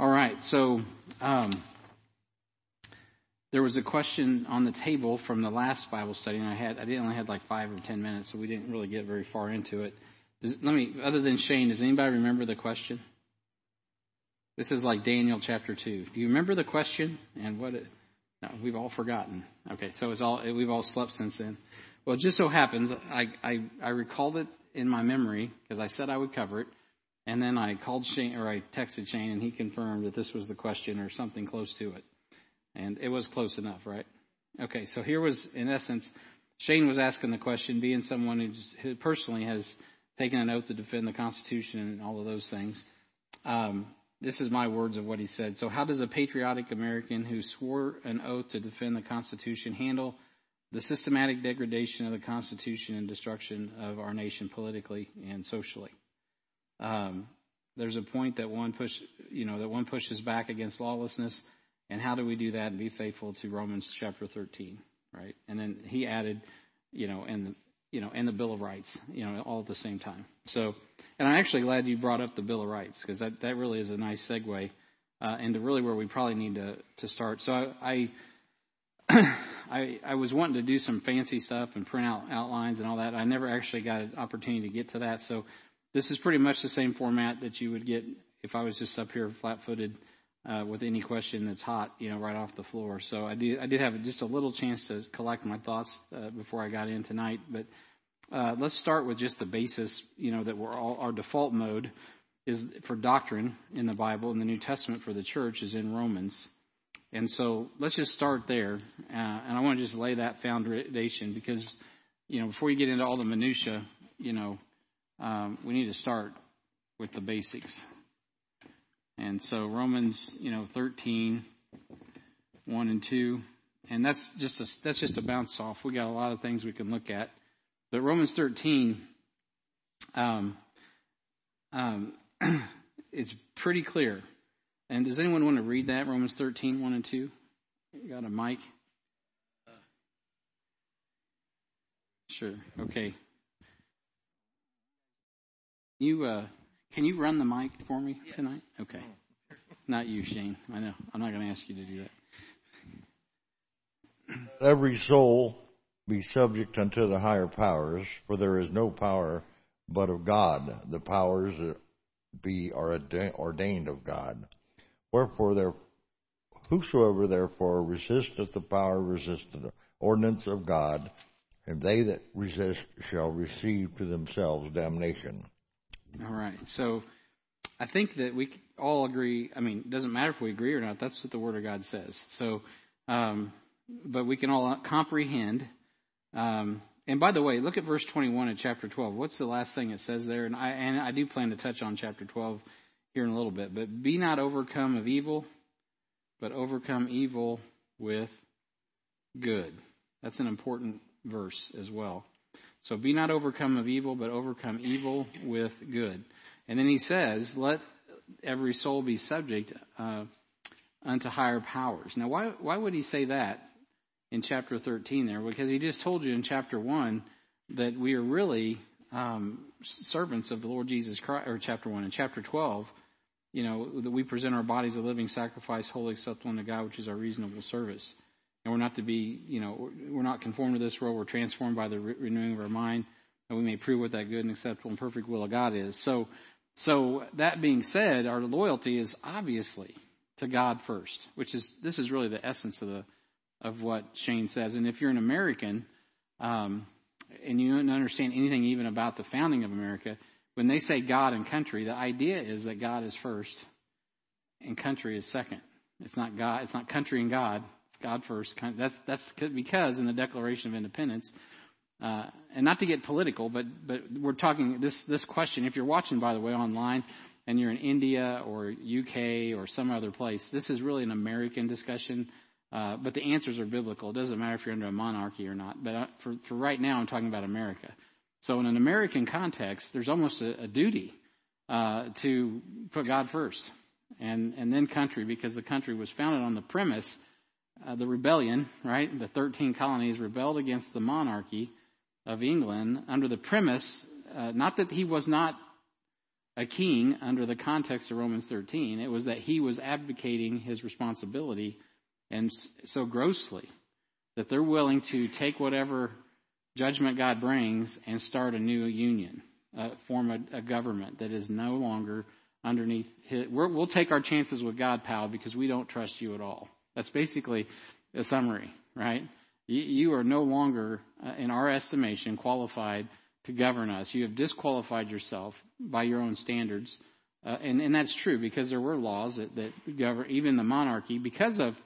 All right, so um, there was a question on the table from the last Bible study, and I had I only had like five or ten minutes, so we didn't really get very far into it. Does, let me, other than Shane, does anybody remember the question? This is like Daniel chapter two. Do you remember the question and what? It, no, we've all forgotten. Okay, so it's all we've all slept since then. Well, it just so happens I I, I recalled it in my memory because I said I would cover it, and then I called Shane or I texted Shane, and he confirmed that this was the question or something close to it, and it was close enough, right? Okay, so here was in essence, Shane was asking the question, being someone who, personally has taken an oath to defend the Constitution and all of those things. Um, this is my words of what he said. So, how does a patriotic American who swore an oath to defend the Constitution handle the systematic degradation of the Constitution and destruction of our nation politically and socially? Um, there's a point that one push, you know, that one pushes back against lawlessness, and how do we do that and be faithful to Romans chapter 13, right? And then he added, you know, and you know, and the Bill of Rights, you know, all at the same time. So, and I'm actually glad you brought up the Bill of Rights because that, that really is a nice segue uh, into really where we probably need to, to start. So I, I, I, I was wanting to do some fancy stuff and print out outlines and all that. I never actually got an opportunity to get to that. So this is pretty much the same format that you would get if I was just up here flat-footed uh, with any question that's hot, you know, right off the floor. So I did, I did have just a little chance to collect my thoughts uh, before I got in tonight. But uh, let's start with just the basis, you know, that we're all, our default mode is for doctrine in the Bible in the New Testament for the church is in Romans. And so let's just start there. Uh, and I want to just lay that foundation because, you know, before you get into all the minutia, you know, um, we need to start with the basics. And so Romans, you know, 13, 1 and 2. And that's just a, that's just a bounce off. We got a lot of things we can look at. But Romans 13, um, um, it's pretty clear. And does anyone want to read that? Romans 13, 1 and 2? You got a mic? Sure. Okay. You, uh, can you run the mic for me tonight? Okay. Not you, Shane. I know. I'm not going to ask you to do that. Every soul be subject unto the higher powers, for there is no power but of God. The powers that be are ordained of God. Wherefore there, whosoever therefore resisteth the power resisteth the ordinance of God, and they that resist shall receive to themselves damnation. All right. So I think that we all agree. I mean, it doesn't matter if we agree or not. That's what the Word of God says. So, um, but we can all comprehend. Um, and by the way, look at verse 21 of chapter 12. What's the last thing it says there? And I, and I do plan to touch on chapter 12 here in a little bit. But be not overcome of evil, but overcome evil with good. That's an important verse as well. So be not overcome of evil, but overcome evil with good. And then he says, let every soul be subject uh, unto higher powers. Now, why, why would he say that in chapter 13 there? Because he just told you in chapter 1 that we are really um, servants of the Lord Jesus Christ, or chapter 1. In chapter 12, you know, that we present our bodies a living sacrifice, holy, acceptable unto God, which is our reasonable service. And we're not to be, you know, we're not conformed to this world. We're transformed by the renewing of our mind, that we may prove what that good and acceptable and perfect will of God is. So, so that being said, our loyalty is obviously to God first, which is this is really the essence of the of what Shane says. And if you're an American, um, and you don't understand anything even about the founding of America, when they say God and country, the idea is that God is first and country is second. It's not God. It's not country and God. It's God first. That's that's because in the Declaration of Independence, uh, and not to get political, but but we're talking this this question. If you're watching, by the way, online, and you're in India or UK or some other place, this is really an American discussion. Uh, but the answers are biblical. It doesn't matter if you're under a monarchy or not. But uh, for for right now, I'm talking about America. So in an American context, there's almost a, a duty uh, to put God first, and and then country, because the country was founded on the premise, uh, the rebellion, right? The 13 colonies rebelled against the monarchy of England under the premise, uh, not that he was not a king under the context of Romans 13. It was that he was abdicating his responsibility and so grossly that they're willing to take whatever judgment God brings and start a new union, uh, form a, a, government that is no longer underneath his. we will take our chances with God, pal, because we don't trust you at all. That's basically a summary, right? You, are no longer, uh, in our estimation, qualified to govern us. You have disqualified yourself by your own standards. Uh, and, and that's true because there were laws that, that govern even the monarchy because of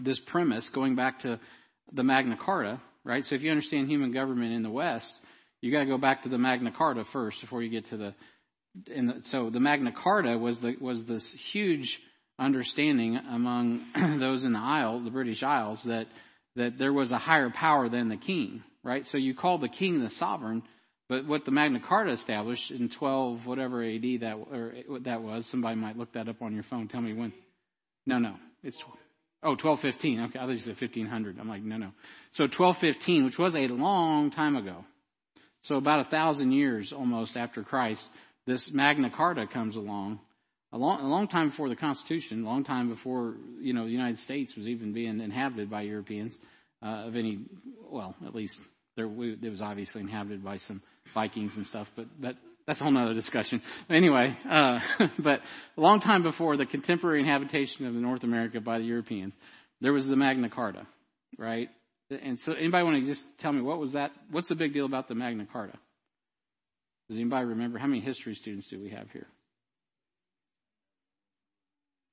this premise going back to the Magna Carta, right? So if you understand human government in the West, you got to go back to the Magna Carta first before you get to the. the so the Magna Carta was the was this huge understanding among those in the Isle, the British Isles, that that there was a higher power than the king, right? So you call the king the sovereign, but what the Magna Carta established in 12 whatever AD that or that was, somebody might look that up on your phone. Tell me when. No, no, it's oh 1215. Okay, I thought you said 1500. I'm like no, no. So 1215, which was a long time ago. So about a thousand years almost after Christ, this Magna Carta comes along. A long, a long time before the Constitution, a long time before you know the United States was even being inhabited by Europeans uh, of any, well, at least there, we, it was obviously inhabited by some Vikings and stuff, but, but that's a whole other discussion. Anyway, uh, but a long time before the contemporary inhabitation of North America by the Europeans, there was the Magna Carta, right? And so, anybody want to just tell me what was that? What's the big deal about the Magna Carta? Does anybody remember? How many history students do we have here?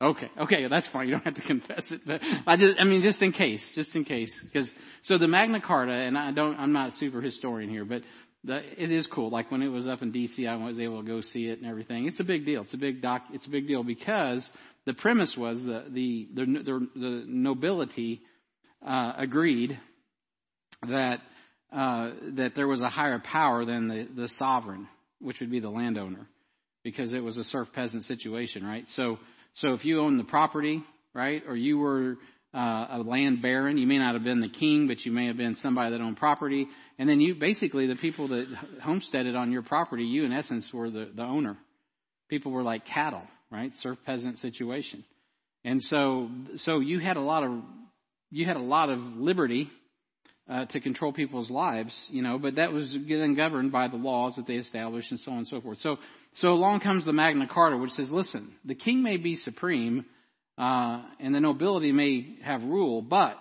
Okay, okay, that's fine. You don't have to confess it, but I just, I mean, just in case, just in case, because so the Magna Carta, and I don't, I'm not a super historian here, but the, it is cool. Like when it was up in D.C., I was able to go see it and everything. It's a big deal. It's a big doc. It's a big deal because the premise was the the the, the, the nobility uh, agreed that uh, that there was a higher power than the the sovereign, which would be the landowner, because it was a serf peasant situation, right? So so if you own the property, right, or you were uh, a land baron, you may not have been the king, but you may have been somebody that owned property, and then you basically the people that homesteaded on your property, you in essence were the, the owner. People were like cattle, right, serf peasant situation, and so so you had a lot of you had a lot of liberty uh, to control people's lives, you know, but that was then governed by the laws that they established and so on and so forth. So, so along comes the Magna Carta, which says, listen, the king may be supreme, uh, and the nobility may have rule, but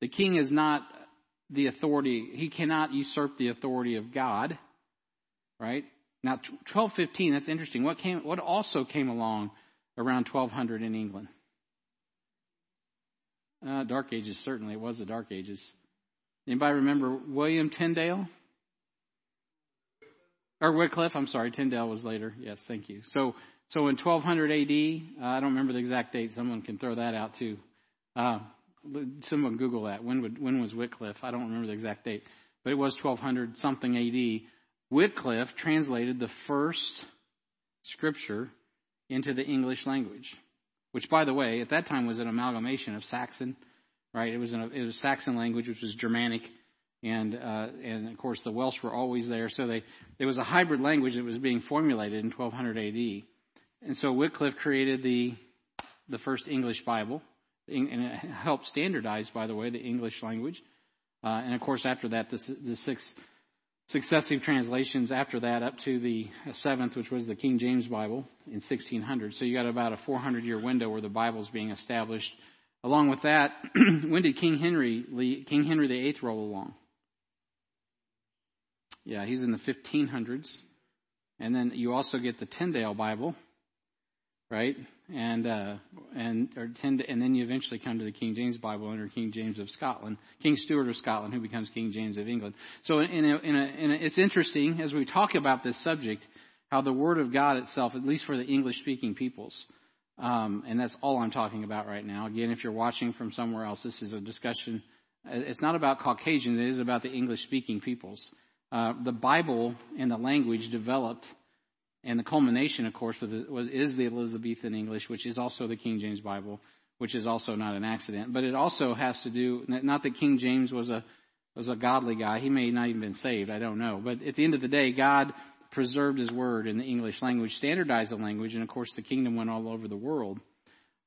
the king is not the authority. He cannot usurp the authority of God, right? Now, 1215, that's interesting. What came, what also came along around 1200 in England? Uh, dark Ages, certainly. It was the Dark Ages. Anybody remember William Tyndale? Or Wycliffe, I'm sorry, Tyndale was later. Yes, thank you. So, so in 1200 AD, uh, I don't remember the exact date. Someone can throw that out too. Uh, someone Google that. When would, when was Wycliffe? I don't remember the exact date, but it was 1200 something AD. Wycliffe translated the first scripture into the English language, which, by the way, at that time was an amalgamation of Saxon right? It was in a, it was Saxon language, which was Germanic, and uh, and of course the Welsh were always there. So they there was a hybrid language that was being formulated in 1200 AD, and so Wycliffe created the the first English Bible, and it helped standardize, by the way, the English language. Uh, and of course, after that, the, the six successive translations after that up to the seventh, which was the King James Bible in 1600. So you got about a 400 year window where the Bible is being established Along with that, when did King Henry King Henry VIII roll along? Yeah, he's in the 1500s, and then you also get the Tyndale Bible, right? And uh, and or tend, and then you eventually come to the King James Bible under King James of Scotland, King Stuart of Scotland, who becomes King James of England. So in a, in a, in a, it's interesting as we talk about this subject how the Word of God itself, at least for the English speaking peoples, um, and that's all I'm talking about right now. Again, if you're watching from somewhere else, this is a discussion. It's not about Caucasians, it is about the English speaking peoples. Uh, the Bible and the language developed, and the culmination, of course, was, is the Elizabethan English, which is also the King James Bible, which is also not an accident. But it also has to do, not that King James was a, was a godly guy. He may not even been saved. I don't know. But at the end of the day, God preserved His Word in the English language, standardized the language, and of course the kingdom went all over the world.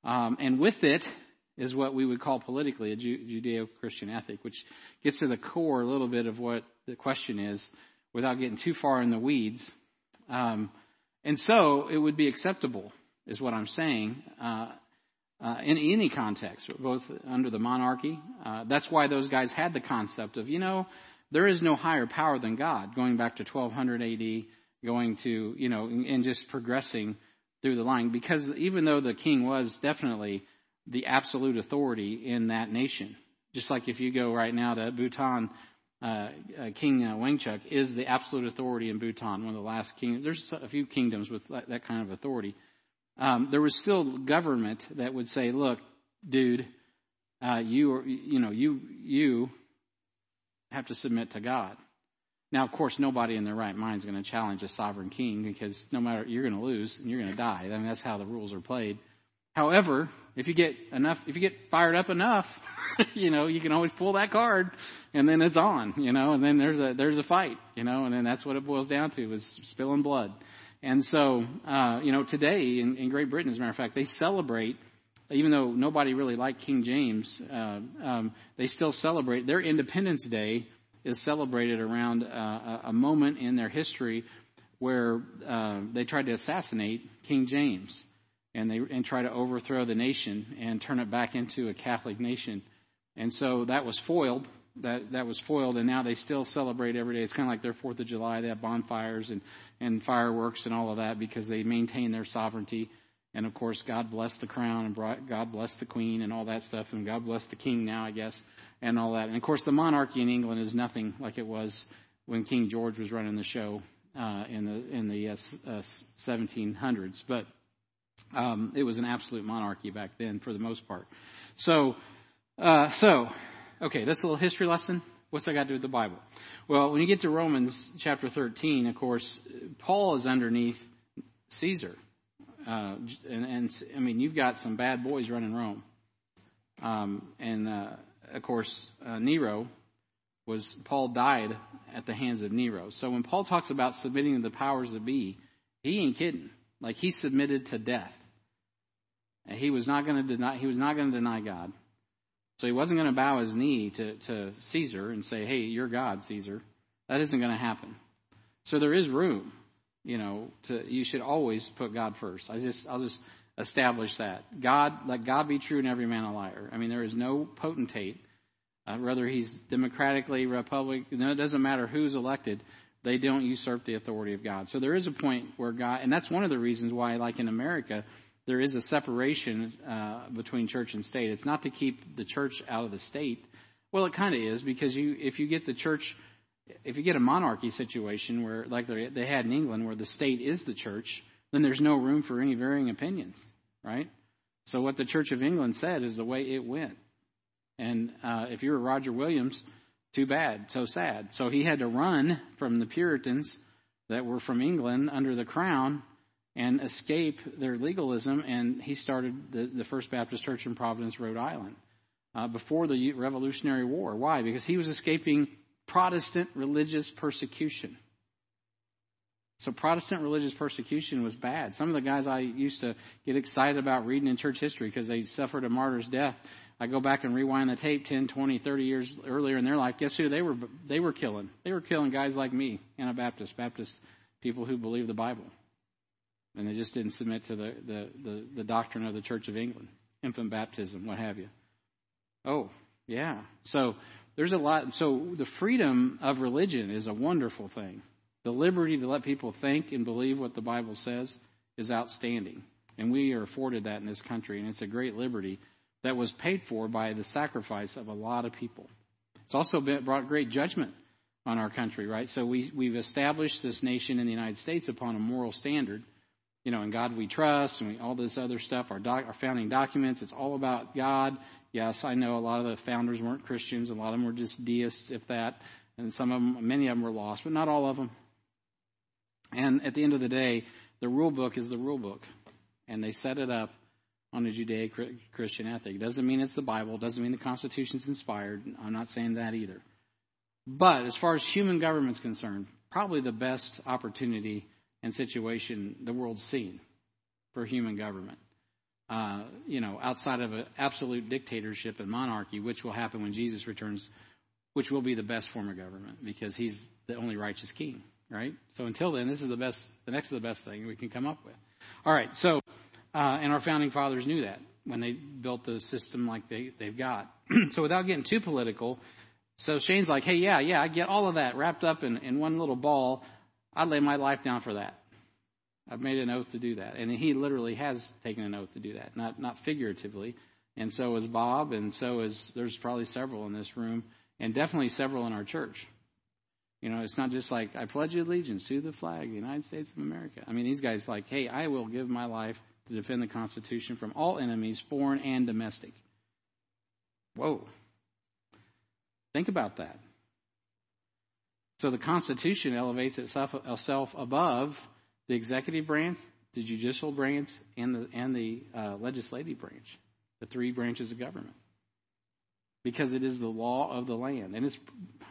Um, and with it is what we would call politically a Judeo-Christian ethic, which gets to the core a little bit of what the question is, without getting too far in the weeds. Um, and so it would be acceptable, is what I'm saying, uh, uh, in any context, both under the monarchy. Uh, that's why those guys had the concept of, you know, there is no higher power than God, going back to 1200 AD, going to, you know, and just progressing through the line. Because even though the king was definitely the absolute authority in that nation, just like if you go right now to Bhutan, uh, uh, King uh, Wangchuck is the absolute authority in Bhutan, one of the last kingdoms. There's a few kingdoms with that, that kind of authority. Um, there was still government that would say, "Look, dude, uh, you are, you know, you you have to submit to God." Now, of course, nobody in their right mind is going to challenge a sovereign king because no matter you're going to lose and you're going to die. I mean, that's how the rules are played. However, if you get enough, if you get fired up enough, you know, you can always pull that card, and then it's on. You know, and then there's a there's a fight. You know, and then that's what it boils down to is spilling blood. And so, uh, you know, today in, in Great Britain, as a matter of fact, they celebrate even though nobody really liked King James, uh, um, they still celebrate their Independence Day is celebrated around uh, a moment in their history where uh, they tried to assassinate King James and they and try to overthrow the nation and turn it back into a Catholic nation. And so that was foiled. That that was foiled, and now they still celebrate every day. It's kind of like their Fourth of July. They have bonfires and and fireworks and all of that because they maintain their sovereignty. And of course, God bless the crown and brought, God bless the queen and all that stuff, and God bless the king now, I guess, and all that. And of course, the monarchy in England is nothing like it was when King George was running the show uh, in the in the uh, uh, 1700s. But um, it was an absolute monarchy back then, for the most part. So, uh, so okay, that's a little history lesson. What's that got to do with the Bible? Well, when you get to Romans chapter 13, of course, Paul is underneath Caesar. Uh, and, and, I mean, you've got some bad boys running Rome. Um, and, uh, of course, uh, Nero was, Paul died at the hands of Nero. So when Paul talks about submitting to the powers that be, he ain't kidding. Like he submitted to death. And he was not going to deny, he was not going to deny God. So he wasn't going to bow his knee to, to Caesar and say, hey, you're God, Caesar. That isn't going to happen. So there is room, you know, to, you should always put God first. I just, I'll just establish that. God, let God be true and every man a liar. I mean, there is no potentate, uh, whether he's democratically, republic, no, it doesn't matter who's elected, they don't usurp the authority of God. So there is a point where God, and that's one of the reasons why, like in America, there is a separation uh, between church and state. It's not to keep the church out of the state. Well, it kind of is because you, if you get the church, if you get a monarchy situation where, like they had in England, where the state is the church, then there's no room for any varying opinions, right? So what the Church of England said is the way it went. And uh, if you were Roger Williams, too bad, so sad. So he had to run from the Puritans that were from England under the crown and escape their legalism, and he started the, the First Baptist Church in Providence, Rhode Island, uh, before the Revolutionary War. Why? Because he was escaping Protestant religious persecution. So Protestant religious persecution was bad. Some of the guys I used to get excited about reading in church history because they suffered a martyr's death. I go back and rewind the tape 10, 20, 30 years earlier in their life. Guess who they were? They were killing. They were killing guys like me, Anabaptists, Baptist people who believe the Bible and they just didn't submit to the, the, the, the doctrine of the Church of England, infant baptism, what have you. Oh, yeah. So there's a lot. So the freedom of religion is a wonderful thing. The liberty to let people think and believe what the Bible says is outstanding. And we are afforded that in this country, and it's a great liberty that was paid for by the sacrifice of a lot of people. It's also been, brought great judgment on our country, right? So we, we've established this nation in the United States upon a moral standard you know, in God we trust, and we, all this other stuff, our, doc, our founding documents, it's all about God. Yes, I know a lot of the founders weren't Christians, a lot of them were just deists, if that, and some of them, many of them were lost, but not all of them. And at the end of the day, the rule book is the rule book, and they set it up on a Judeo-Christian ethic. It doesn't mean it's the Bible. Doesn't mean the Constitution's inspired. I'm not saying that either. But as far as human government's concerned, probably the best opportunity and situation the world's seen for human government. Uh, you know, outside of an absolute dictatorship and monarchy, which will happen when Jesus returns, which will be the best form of government because he's the only righteous king, right? So until then, this is the best, the next to the best thing we can come up with. All right, so, uh, and our founding fathers knew that when they built the system like they, they've got. so without getting too political, so Shane's like, hey, yeah, yeah, I get all of that wrapped up in, in one little ball. I'd lay my life down for that. I've made an oath to do that. And he literally has taken an oath to do that, not, not figuratively. And so is Bob, and so is, there's probably several in this room, and definitely several in our church. You know, it's not just like, I pledge allegiance to the flag of the United States of America. I mean, these guys like, hey, I will give my life to defend the Constitution from all enemies, foreign and domestic. Whoa. Think about that. So the Constitution elevates itself, itself above the executive branch, the judicial branch, and the and the uh, legislative branch, the three branches of government, because it is the law of the land, and it's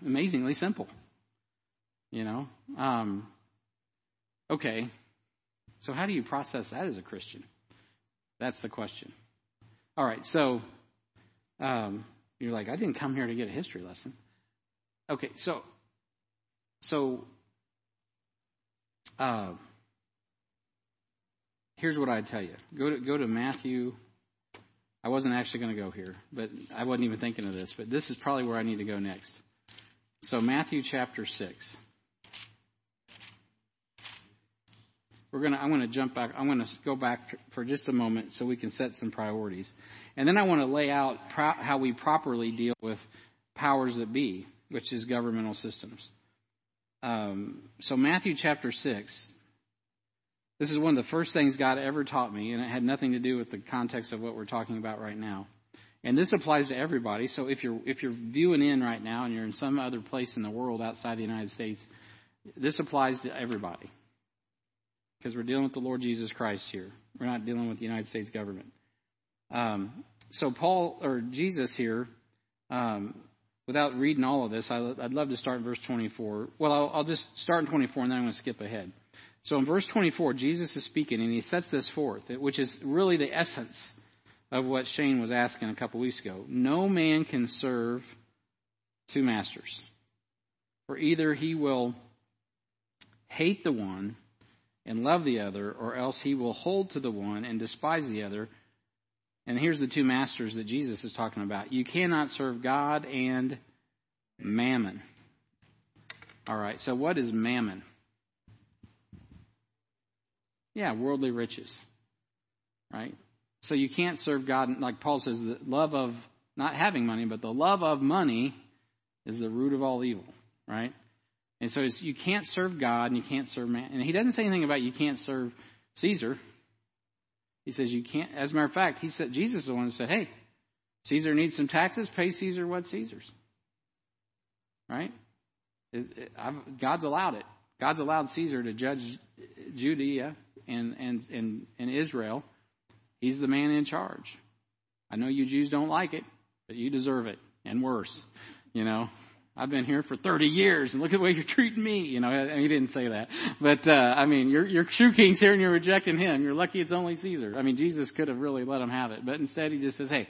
amazingly simple. You know, um, okay. So how do you process that as a Christian? That's the question. All right, so um, you're like, I didn't come here to get a history lesson. Okay, so so uh, here's what I'd tell you. Go to go to Matthew. I wasn't actually going to go here, but I wasn't even thinking of this. But this is probably where I need to go next. So Matthew chapter six. We're gonna. I'm going to jump back. I'm going to go back for just a moment so we can set some priorities, and then I want to lay out pro- how we properly deal with powers that be, which is governmental systems. Um, so Matthew chapter six. This is one of the first things God ever taught me, and it had nothing to do with the context of what we're talking about right now. And this applies to everybody. So if you're if you're viewing in right now and you're in some other place in the world outside the United States, this applies to everybody. Because we're dealing with the Lord Jesus Christ here. We're not dealing with the United States government. Um, so Paul or Jesus here, um, without reading all of this, I, would love to start in verse 24. Well, I'll, I'll just start in 24 and then I'm going to skip ahead. So in verse 24, Jesus is speaking and he sets this forth, which is really the essence of what Shane was asking a couple weeks ago. No man can serve two masters. For either he will hate the one and love the other, or else he will hold to the one and despise the other. And here's the two masters that Jesus is talking about. You cannot serve God and mammon. All right, so what is mammon? Yeah, worldly riches. Right? So you can't serve God, like Paul says, the love of not having money, but the love of money is the root of all evil. Right? And so you can't serve God and you can't serve man. And he doesn't say anything about you can't serve Caesar. He says you can't. As a matter of fact, he said Jesus is the one who said, "Hey, Caesar needs some taxes. Pay Caesar what Caesar's." Right? It, it, God's allowed it. God's allowed Caesar to judge Judea and, and, and, and Israel. He's the man in charge. I know you Jews don't like it, but you deserve it and worse. You know, I've been here for 30 years and look at the way you're treating me. You know, he didn't say that. But, uh, I mean, your, your true king's here and you're rejecting him. You're lucky it's only Caesar. I mean, Jesus could have really let him have it. But instead he just says, hey,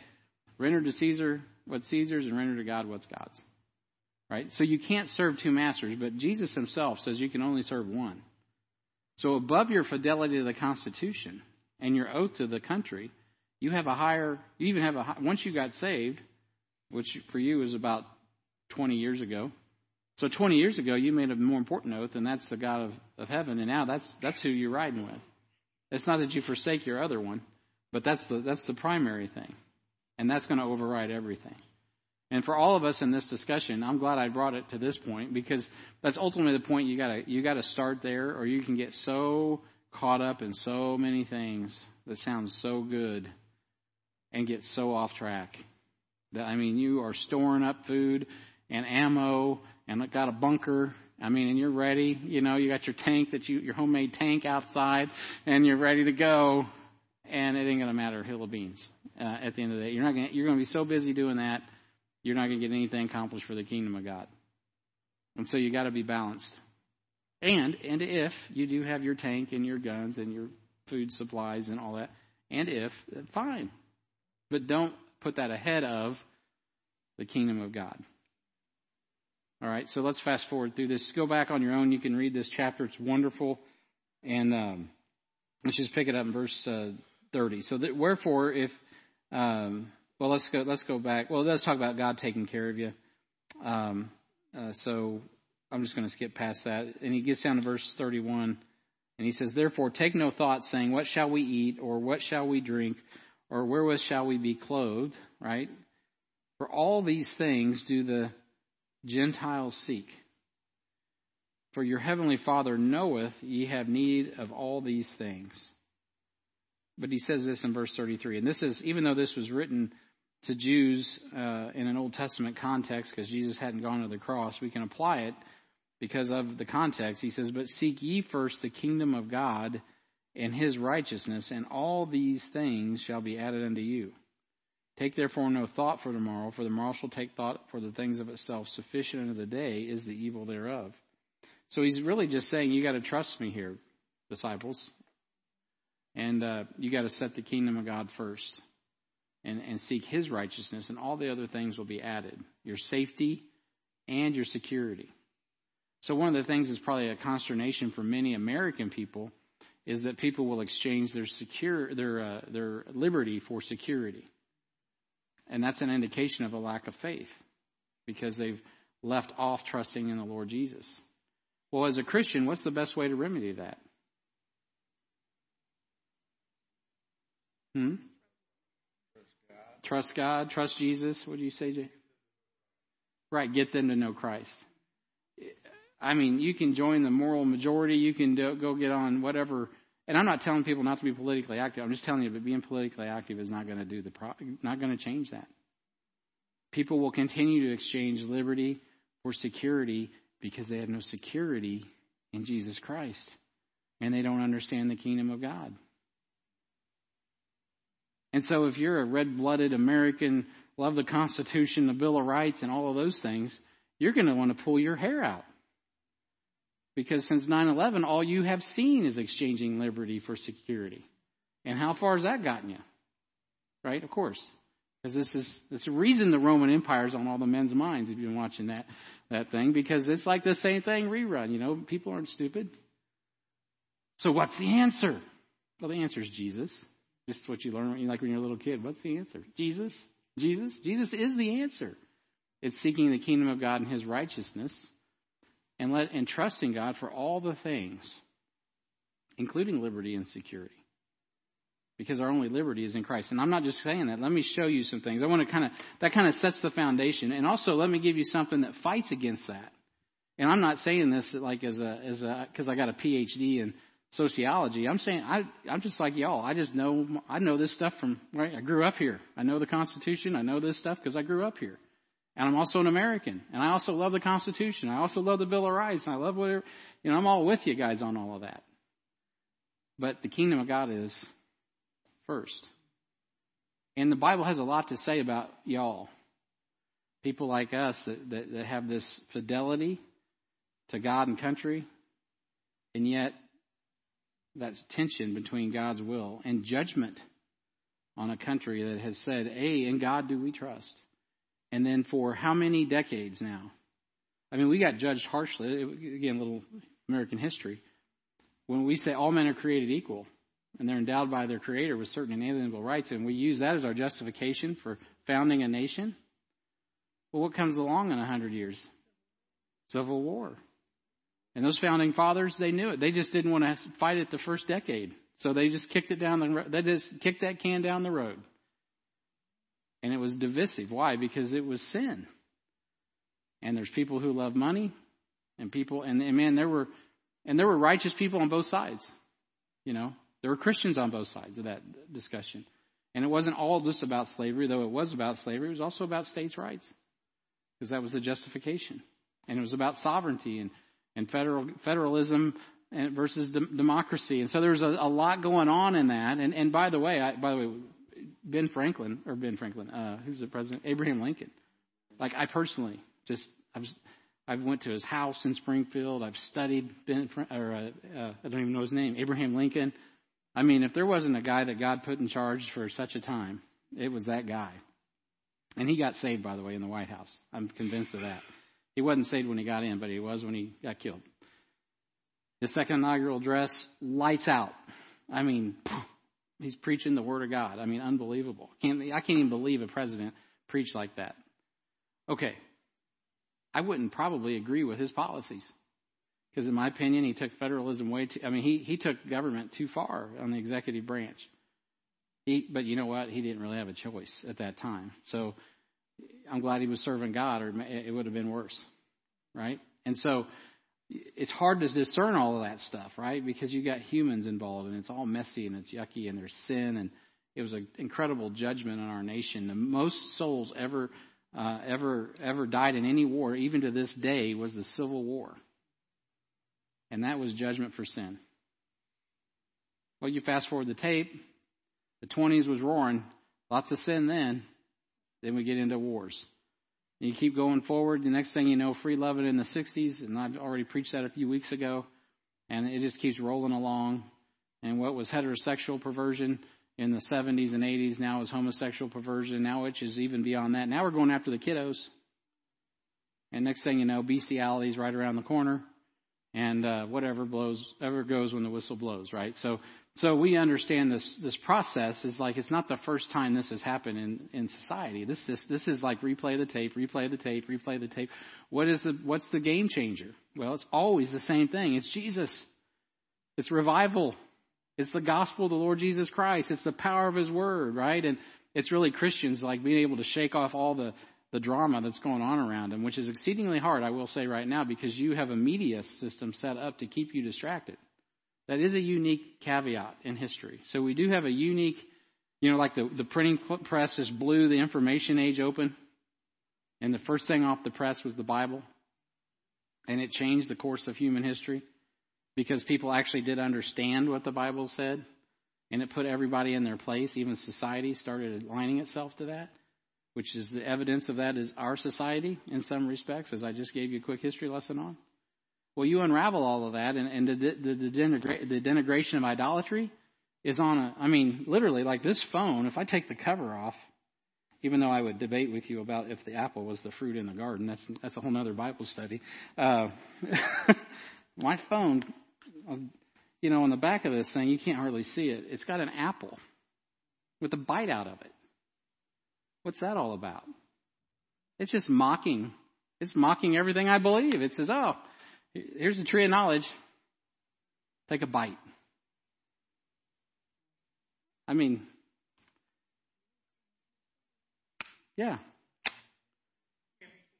render to Caesar what's Caesar's and render to God what's God's. Right? So you can't serve two masters, but Jesus himself says you can only serve one. So above your fidelity to the Constitution and your oath to the country, you have a higher, you even have a, once you got saved, which for you is about 20 years ago. So 20 years ago, you made a more important oath, and that's the God of, of heaven, and now that's, that's who you're riding with. It's not that you forsake your other one, but that's the, that's the primary thing. And that's going to override everything. And for all of us in this discussion, I'm glad I brought it to this point because that's ultimately the point you gotta, you gotta start there or you can get so caught up in so many things that sound so good and get so off track. That, I mean, you are storing up food and ammo and got a bunker. I mean, and you're ready. You know, you got your tank that you, your homemade tank outside, and you're ready to go. And it ain't gonna matter hill of beans uh, at the end of the day. You're not gonna. You're gonna be so busy doing that, you're not gonna get anything accomplished for the kingdom of God. And so you got to be balanced. And and if you do have your tank and your guns and your food supplies and all that, and if fine, but don't put that ahead of the kingdom of God. All right, so let's fast forward through this. Go back on your own. You can read this chapter. It's wonderful. And um, let's just pick it up in verse uh, 30. So, that, wherefore, if um, well, let's go. Let's go back. Well, let's talk about God taking care of you. Um, uh, so, I'm just going to skip past that. And he gets down to verse 31, and he says, "Therefore, take no thought, saying, What shall we eat, or what shall we drink, or wherewith shall we be clothed?" Right? For all these things do the Gentiles seek. For your heavenly Father knoweth ye have need of all these things. But he says this in verse 33. And this is, even though this was written to Jews uh, in an Old Testament context, because Jesus hadn't gone to the cross, we can apply it because of the context. He says, But seek ye first the kingdom of God and his righteousness, and all these things shall be added unto you. Take therefore no thought for tomorrow, for the morrow shall take thought for the things of itself. Sufficient unto the day is the evil thereof. So he's really just saying, you got to trust me here, disciples. And uh, you got to set the kingdom of God first and, and seek his righteousness, and all the other things will be added your safety and your security. So, one of the things that's probably a consternation for many American people is that people will exchange their secure their uh, their liberty for security. And that's an indication of a lack of faith because they've left off trusting in the Lord Jesus. Well, as a Christian, what's the best way to remedy that? Hmm? Trust God, trust Jesus. What do you say, Jay? Right, get them to know Christ. I mean, you can join the moral majority. You can do, go get on whatever and I'm not telling people not to be politically active. I'm just telling you that being politically active is not going to do the pro- not going to change that. People will continue to exchange liberty for security because they have no security in Jesus Christ and they don't understand the kingdom of God. And so if you're a red-blooded American, love the Constitution, the Bill of Rights and all of those things, you're going to want to pull your hair out. Because since 9 11, all you have seen is exchanging liberty for security. And how far has that gotten you? Right? Of course. Because this is this the reason the Roman Empire is on all the men's minds if you've been watching that that thing, because it's like the same thing rerun, you know, people aren't stupid. So what's the answer? Well the answer is Jesus. This is what you learn like when you're a little kid. What's the answer? Jesus? Jesus? Jesus is the answer. It's seeking the kingdom of God and his righteousness and let and trusting God for all the things, including liberty and security. Because our only liberty is in Christ. And I'm not just saying that. Let me show you some things. I want to kind of, that kind of sets the foundation. And also let me give you something that fights against that. And I'm not saying this like as a, as a, cause I got a PhD in sociology. I'm saying I, I'm just like y'all. I just know, I know this stuff from, right? I grew up here. I know the Constitution. I know this stuff because I grew up here. And I'm also an American. And I also love the Constitution. I also love the Bill of Rights. And I love whatever, you know, I'm all with you guys on all of that. But the kingdom of God is first. And the Bible has a lot to say about y'all. People like us that, that, that have this fidelity to God and country, and yet that tension between God's will and judgment on a country that has said, Hey, in God do we trust. And then for how many decades now? I mean, we got judged harshly. Again, a little American history. When we say all men are created equal and they're endowed by their creator with certain inalienable rights, and we use that as our justification for founding a nation, well, what comes along in a hundred years? Civil war. And those founding fathers, they knew it. They just didn't want to fight it the first decade. So they just kicked it down the. They just kicked that can down the road. And it was divisive. Why? Because it was sin. And there's people who love money and people and, and man, there were and there were righteous people on both sides. You know, there were Christians on both sides of that discussion. And it wasn't all just about slavery, though it was about slavery, it was also about states' rights. Because that was the justification. And it was about sovereignty and, and federal federalism versus de- democracy. And so there's a, a, lot going on in that. And, and by the way, I, by the way, Ben Franklin or Ben Franklin, uh, who's the president? Abraham Lincoln. Like I personally just, I've I've went to his house in Springfield. I've studied Ben, or uh, uh, I don't even know his name, Abraham Lincoln. I mean, if there wasn't a guy that God put in charge for such a time, it was that guy. And he got saved, by the way, in the White House. I'm convinced of that. He wasn't saved when he got in, but he was when he got killed. His second inaugural address, lights out. I mean, he's preaching the Word of God. I mean, unbelievable. Can't, I can't even believe a president preached like that. Okay. I wouldn't probably agree with his policies. Because in my opinion, he took federalism way too, I mean, he, he took government too far on the executive branch. He, but you know what? He didn't really have a choice at that time. So I'm glad he was serving God, or it would have been worse, right? And so it's hard to discern all of that stuff, right? Because you got humans involved, and it's all messy and it's yucky, and there's sin, and it was an incredible judgment on our nation. The most souls ever, uh, ever, ever died in any war, even to this day, was the Civil War, and that was judgment for sin. Well, you fast forward the tape, the 20s was roaring. Lots of sin then. Then we get into wars. And you keep going forward. The next thing you know, free loving in the 60s, and I've already preached that a few weeks ago. And it just keeps rolling along. And what was heterosexual perversion in the 70s and 80s now is homosexual perversion. Now which is even beyond that. Now we're going after the kiddos. And next thing you know, bestiality is right around the corner. And uh, whatever blows, ever goes when the whistle blows, right? So so we understand this, this process is like it's not the first time this has happened in, in society. This, this, this is like replay the tape, replay the tape, replay the tape. What is the, what's the game changer? Well, it's always the same thing. It's Jesus. It's revival. It's the gospel of the Lord Jesus Christ. It's the power of His Word, right? And it's really Christians like being able to shake off all the, the drama that's going on around them, which is exceedingly hard, I will say right now, because you have a media system set up to keep you distracted. That is a unique caveat in history. So we do have a unique, you know, like the, the printing press just blew the information age open. And the first thing off the press was the Bible. And it changed the course of human history because people actually did understand what the Bible said. And it put everybody in their place. Even society started aligning itself to that, which is the evidence of that is our society in some respects, as I just gave you a quick history lesson on. Well, you unravel all of that, and, and the, the, the, denigra- the denigration of idolatry is on a, I mean, literally, like this phone, if I take the cover off, even though I would debate with you about if the apple was the fruit in the garden, that's, that's a whole other Bible study. Uh, my phone, you know, on the back of this thing, you can't hardly see it. It's got an apple with a bite out of it. What's that all about? It's just mocking. It's mocking everything I believe. It says, oh, Here's the tree of knowledge. Take a bite. I mean, yeah.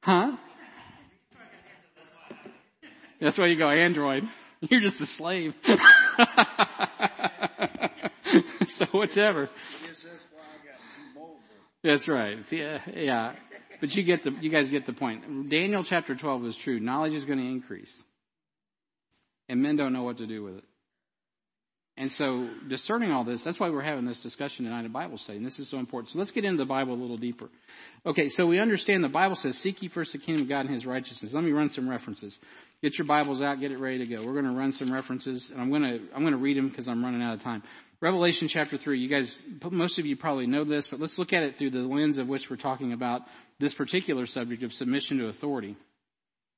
Huh? That's why you go Android. You're just a slave. so whichever. That's right. Yeah, uh, yeah. But you get the, you guys get the point. Daniel chapter 12 is true. Knowledge is going to increase. And men don't know what to do with it. And so discerning all this, that's why we're having this discussion tonight in Bible study. And this is so important. So let's get into the Bible a little deeper. Okay, so we understand the Bible says, seek ye first the kingdom of God and his righteousness. Let me run some references. Get your Bibles out, get it ready to go. We're going to run some references, and I'm going to, I'm going to read them because I'm running out of time. Revelation chapter 3, you guys, most of you probably know this, but let's look at it through the lens of which we're talking about this particular subject of submission to authority.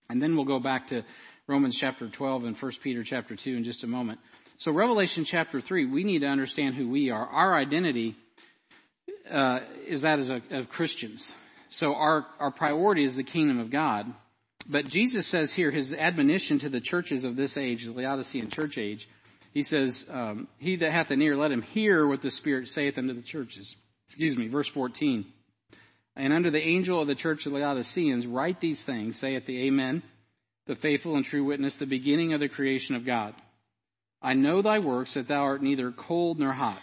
And then we'll go back to Romans chapter 12 and 1 Peter chapter 2 in just a moment. So Revelation chapter 3, we need to understand who we are. Our identity uh, is that as a, of Christians. So our, our priority is the kingdom of God. But Jesus says here, his admonition to the churches of this age, the Laodicean church age, he says, um, He that hath an ear, let him hear what the Spirit saith unto the churches. Excuse me, verse 14. And under the angel of the church of Laodiceans, write these things, saith the Amen, the faithful and true witness, the beginning of the creation of God. I know thy works, that thou art neither cold nor hot.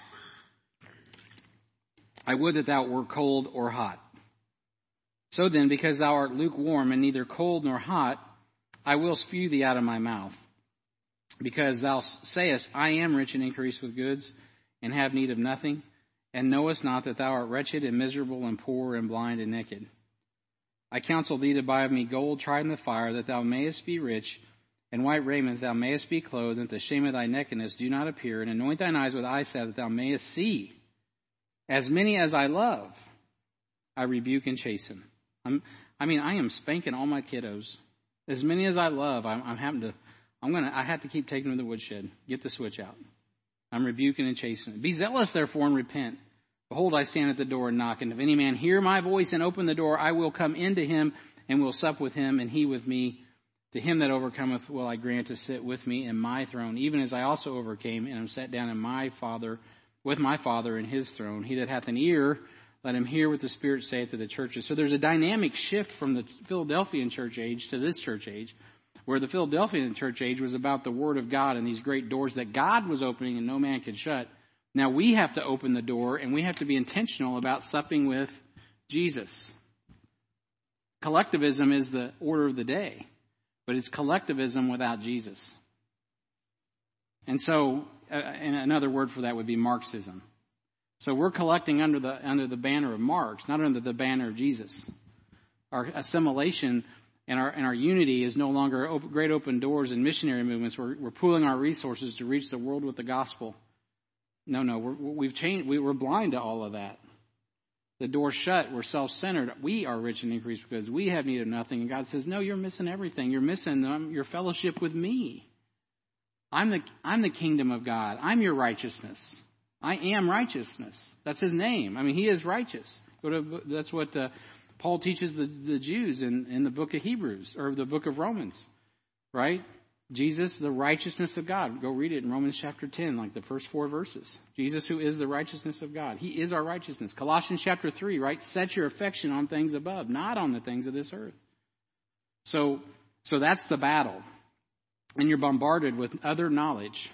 I would that thou wert cold or hot. So then, because thou art lukewarm and neither cold nor hot, I will spew thee out of my mouth. Because thou sayest, I am rich and increase with goods, and have need of nothing, and knowest not that thou art wretched and miserable and poor and blind and naked. I counsel thee to buy of me gold tried in the fire, that thou mayest be rich, and white raiment, that thou mayest be clothed, and that the shame of thy nakedness do not appear, and anoint thine eyes with eye salve, that thou mayest see. As many as I love, I rebuke and chasten. I'm, I mean, I am spanking all my kiddos. As many as I love, I'm, I'm having to, I'm gonna, I have to keep taking them to the woodshed. Get the switch out. I'm rebuking and chastening. Be zealous, therefore, and repent. Behold, I stand at the door and knock, and if any man hear my voice and open the door, I will come into him and will sup with him, and he with me. To him that overcometh will I grant to sit with me in my throne, even as I also overcame and am set down in my Father, with my Father in his throne. He that hath an ear, let him hear what the Spirit saith to the churches. So there's a dynamic shift from the Philadelphian church age to this church age, where the Philadelphian church age was about the Word of God and these great doors that God was opening and no man could shut. Now we have to open the door and we have to be intentional about supping with Jesus. Collectivism is the order of the day but it's collectivism without Jesus. And so, uh, and another word for that would be Marxism. So we're collecting under the under the banner of Marx, not under the banner of Jesus. Our assimilation and our and our unity is no longer open, great open doors and missionary movements. We're we're pooling our resources to reach the world with the gospel. No, no, we're, we've changed. We, we're blind to all of that the door shut, we're self centered. We are rich and increased because we have need of nothing. And God says, No, you're missing everything. You're missing um, your fellowship with me. I'm the, I'm the kingdom of God. I'm your righteousness. I am righteousness. That's his name. I mean, he is righteous. That's what uh, Paul teaches the, the Jews in, in the book of Hebrews, or the book of Romans, right? Jesus, the righteousness of God. Go read it in Romans chapter 10, like the first four verses. Jesus, who is the righteousness of God. He is our righteousness. Colossians chapter 3, right? Set your affection on things above, not on the things of this earth. So, so that's the battle. And you're bombarded with other knowledge.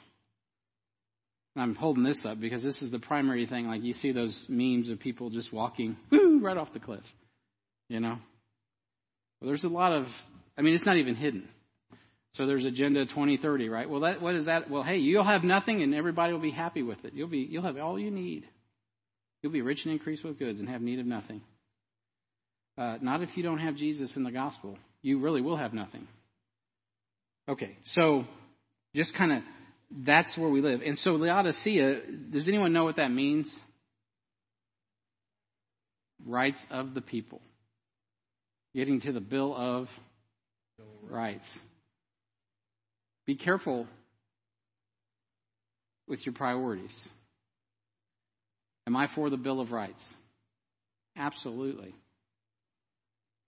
I'm holding this up because this is the primary thing. Like you see those memes of people just walking whoo, right off the cliff. You know? Well, there's a lot of, I mean, it's not even hidden. So there's Agenda 2030, right? Well, that, what is that? Well, hey, you'll have nothing and everybody will be happy with it. You'll be, you'll have all you need. You'll be rich and increased with goods and have need of nothing. Uh, not if you don't have Jesus in the gospel. You really will have nothing. Okay, so just kind of, that's where we live. And so Laodicea, does anyone know what that means? Rights of the people. Getting to the Bill of Rights. Be careful with your priorities. Am I for the Bill of Rights? Absolutely.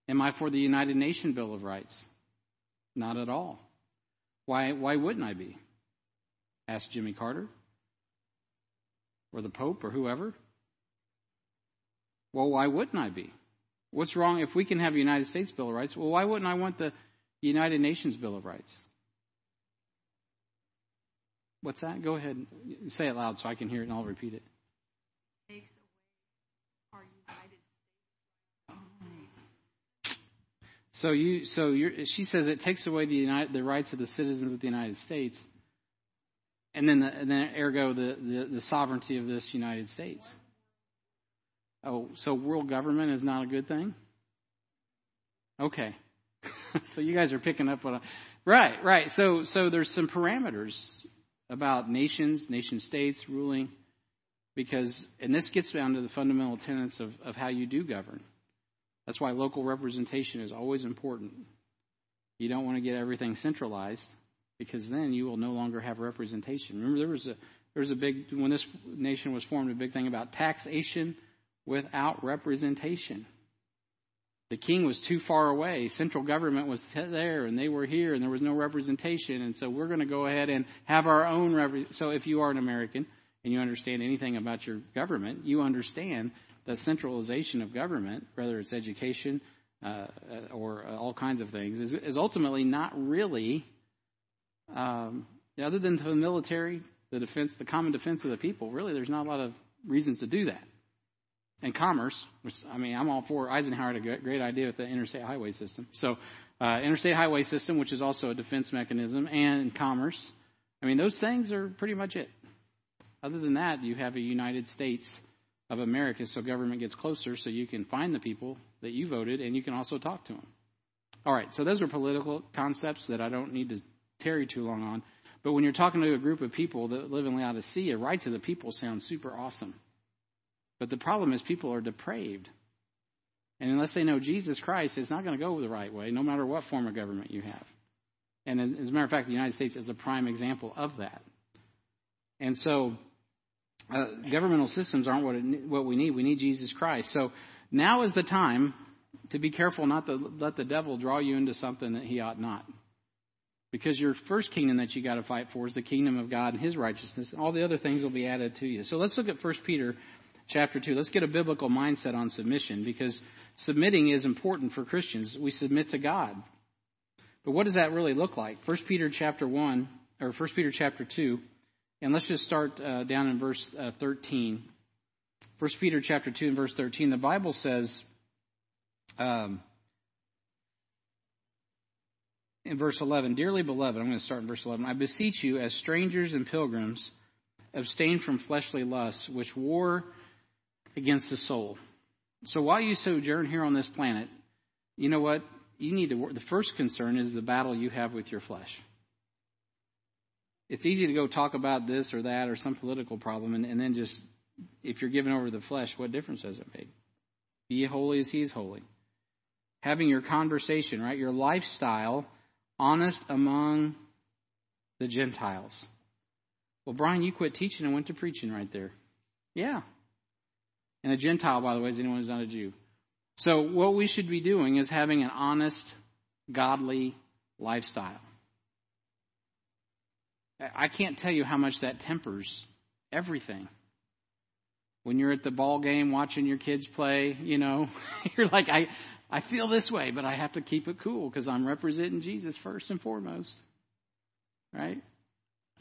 Am I for the United Nations Bill of Rights? Not at all. Why, why wouldn't I be? Ask Jimmy Carter or the Pope or whoever. Well, why wouldn't I be? What's wrong if we can have a United States Bill of Rights? Well, why wouldn't I want the United Nations Bill of Rights? What's that? Go ahead. and Say it loud so I can hear it and I'll repeat it. So you, so she says it takes away the United, the rights of the citizens of the United States, and then, the, and then ergo the, the, the sovereignty of this United States. Oh, so world government is not a good thing? Okay, so you guys are picking up what I, right, right. So, so there's some parameters about nations, nation states ruling, because, and this gets down to the fundamental tenets of, of how you do govern. That's why local representation is always important. You don't want to get everything centralized because then you will no longer have representation. Remember, there was a there was a big when this nation was formed, a big thing about taxation without representation. The king was too far away. Central government was there, and they were here, and there was no representation. And so we're going to go ahead and have our own. Rep- so if you are an American and you understand anything about your government, you understand the centralization of government, whether it's education uh, or all kinds of things, is, is ultimately not really, um, other than the military, the defense, the common defense of the people. Really, there's not a lot of reasons to do that and commerce, which I mean, I'm all for Eisenhower had a great idea with the interstate highway system. So, uh, interstate highway system, which is also a defense mechanism, and commerce. I mean, those things are pretty much it. Other than that, you have a United States of America so government gets closer so you can find the people that you voted and you can also talk to them. All right, so those are political concepts that I don't need to tarry too long on. But when you're talking to a group of people that live in Laodicea, rights of the people sounds super awesome. But the problem is people are depraved. And unless they know Jesus Christ, it's not going to go the right way, no matter what form of government you have. And as, as a matter of fact, the United States is a prime example of that. And so, uh, governmental systems aren't what, it, what we need. We need Jesus Christ. So now is the time to be careful not to let the devil draw you into something that he ought not. Because your first kingdom that you got to fight for is the kingdom of God and His righteousness. All the other things will be added to you. So let's look at 1 Peter chapter 2. Let's get a biblical mindset on submission because submitting is important for Christians. We submit to God. But what does that really look like? 1 Peter chapter 1, or 1 Peter chapter 2, and let's just start uh, down in verse uh, 13. 1 Peter chapter 2 and verse 13, the Bible says, um, in verse 11, Dearly beloved, I'm going to start in verse 11. I beseech you, as strangers and pilgrims, abstain from fleshly lusts, which war against the soul. So while you sojourn here on this planet, you know what? You need to. The first concern is the battle you have with your flesh. It's easy to go talk about this or that or some political problem and, and then just, if you're given over the flesh, what difference does it make? Be holy as he is holy. Having your conversation, right? Your lifestyle honest among the Gentiles. Well, Brian, you quit teaching and went to preaching right there. Yeah. And a Gentile, by the way, is anyone who's not a Jew. So, what we should be doing is having an honest, godly lifestyle. I can't tell you how much that tempers everything. When you're at the ball game watching your kids play, you know, you're like, I, I feel this way, but I have to keep it cool because I'm representing Jesus first and foremost. Right?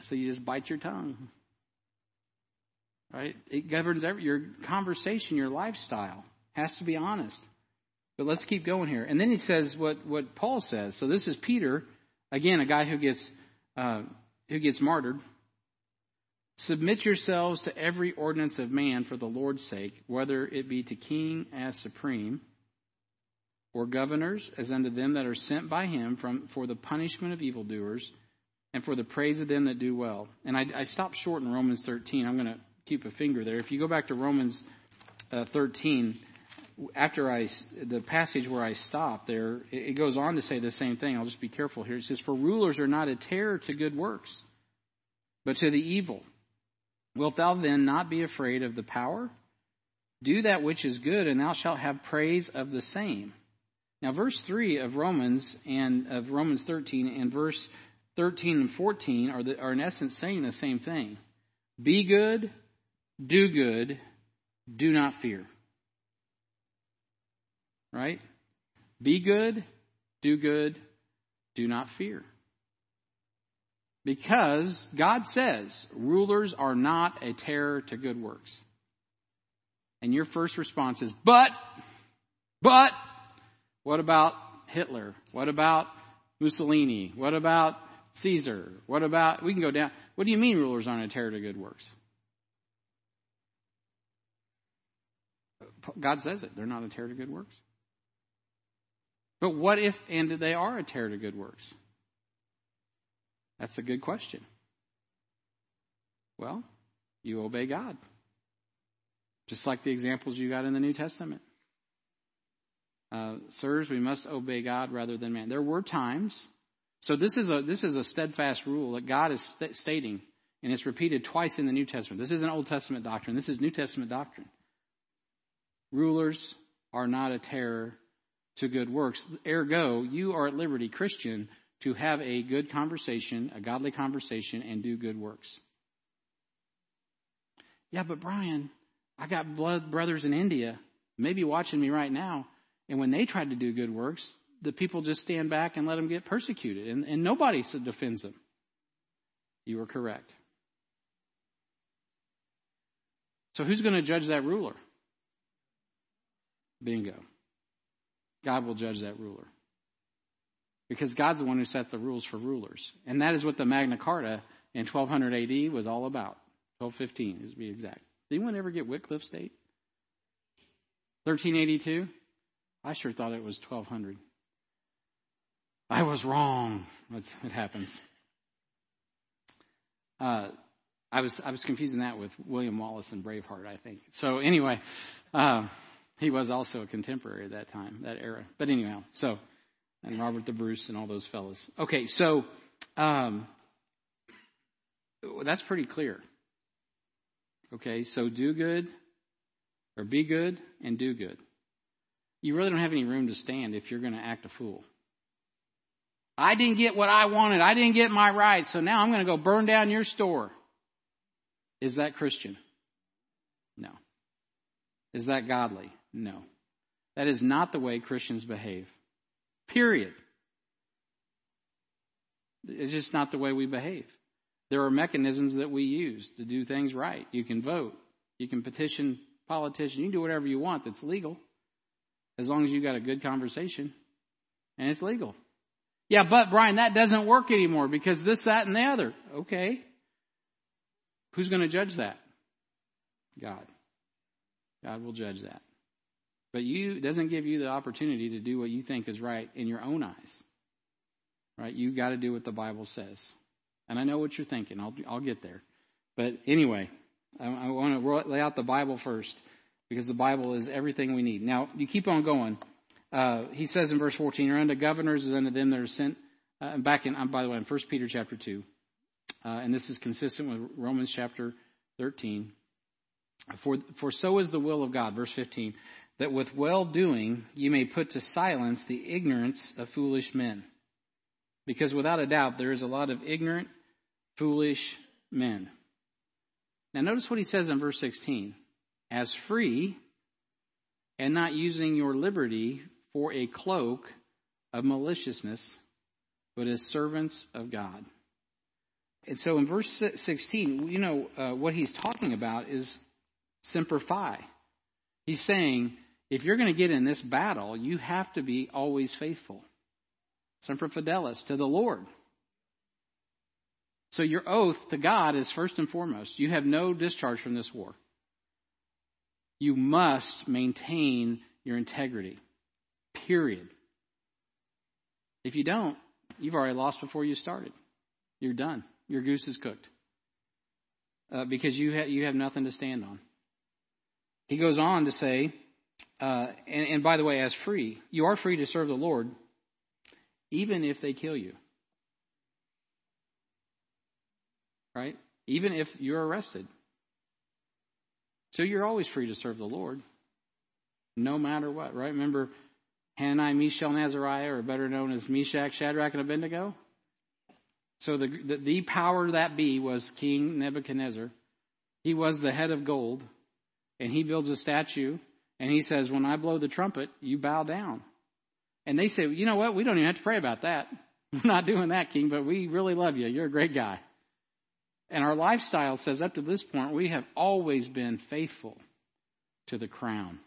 So you just bite your tongue. Right? It governs every, your conversation, your lifestyle has to be honest. But let's keep going here. And then he says what, what Paul says. So this is Peter, again, a guy who gets, uh, who gets martyred. Submit yourselves to every ordinance of man for the Lord's sake, whether it be to king as supreme or governors as unto them that are sent by him from, for the punishment of evildoers and for the praise of them that do well. And I, I stopped short in Romans 13. I'm going to keep a finger there. If you go back to Romans uh, 13, after I, the passage where I stopped there, it, it goes on to say the same thing. I'll just be careful here. It says, For rulers are not a terror to good works, but to the evil. Wilt thou then not be afraid of the power? Do that which is good, and thou shalt have praise of the same. Now, verse 3 of Romans and of Romans 13 and verse 13 and 14 are, the, are in essence saying the same thing. Be good, do good, do not fear. Right? Be good, do good, do not fear. Because God says rulers are not a terror to good works. And your first response is, but, but, what about Hitler? What about Mussolini? What about Caesar? What about, we can go down. What do you mean rulers aren't a terror to good works? God says it. They're not a terror to good works. But what if, and they are a terror to good works? That's a good question. Well, you obey God. Just like the examples you got in the New Testament. Uh, sirs, we must obey God rather than man. There were times. So this is a this is a steadfast rule that God is st- stating, and it's repeated twice in the New Testament. This isn't Old Testament doctrine. This is New Testament doctrine. Rulers are not a terror to good works. Ergo, you are at liberty, Christian, to have a good conversation, a godly conversation, and do good works. Yeah, but Brian, I got blood brothers in India, maybe watching me right now. And when they tried to do good works, the people just stand back and let them get persecuted, and, and nobody defends them. You are correct. So who's going to judge that ruler? Bingo. God will judge that ruler. Because God's the one who set the rules for rulers. And that is what the Magna Carta in 1200 AD was all about. 1215 to be exact. Did anyone ever get Wycliffe State? 1382? I sure thought it was 1200. I was wrong. That's, it happens. Uh, I was I was confusing that with William Wallace and Braveheart, I think. So anyway, uh, he was also a contemporary at that time, that era. But anyhow, so and Robert the Bruce and all those fellas. Okay, so um, that's pretty clear. Okay, so do good or be good and do good. You really don't have any room to stand if you're going to act a fool. I didn't get what I wanted. I didn't get my rights. So now I'm going to go burn down your store. Is that Christian? No. Is that godly? No. That is not the way Christians behave. Period. It's just not the way we behave. There are mechanisms that we use to do things right. You can vote. You can petition politicians. You can do whatever you want that's legal. As long as you got a good conversation. And it's legal. Yeah, but Brian, that doesn't work anymore because this, that, and the other. Okay. Who's going to judge that? God. God will judge that. But you doesn't give you the opportunity to do what you think is right in your own eyes. Right? You got to do what the Bible says. And I know what you're thinking. I'll I'll get there. But anyway, I, I want to lay out the Bible first because the Bible is everything we need. Now you keep on going. Uh, he says in verse 14, "You're unto governors and unto them that are sent." Uh, back in, uh, by the way, in 1 Peter chapter 2, uh, and this is consistent with Romans chapter 13. For, for so is the will of God, verse 15, that with well doing you may put to silence the ignorance of foolish men. Because without a doubt, there is a lot of ignorant, foolish men. Now, notice what he says in verse 16 as free and not using your liberty for a cloak of maliciousness, but as servants of God. And so in verse 16, you know, uh, what he's talking about is semper fi. He's saying, if you're going to get in this battle, you have to be always faithful. Semper fidelis to the Lord. So your oath to God is first and foremost. You have no discharge from this war. You must maintain your integrity. Period. If you don't, you've already lost before you started. You're done. Your goose is cooked. Uh, because you, ha- you have nothing to stand on. He goes on to say, uh, and, and by the way, as free, you are free to serve the Lord, even if they kill you. Right? Even if you're arrested. So you're always free to serve the Lord, no matter what, right? Remember Hananiah, Mishael, and Azariah, or better known as Meshach, Shadrach, and Abednego? So the, the, the power that be was King Nebuchadnezzar. He was the head of gold, and he builds a statue and he says, When I blow the trumpet, you bow down. And they say, You know what? We don't even have to pray about that. We're not doing that, King, but we really love you. You're a great guy. And our lifestyle says up to this point, we have always been faithful to the crown.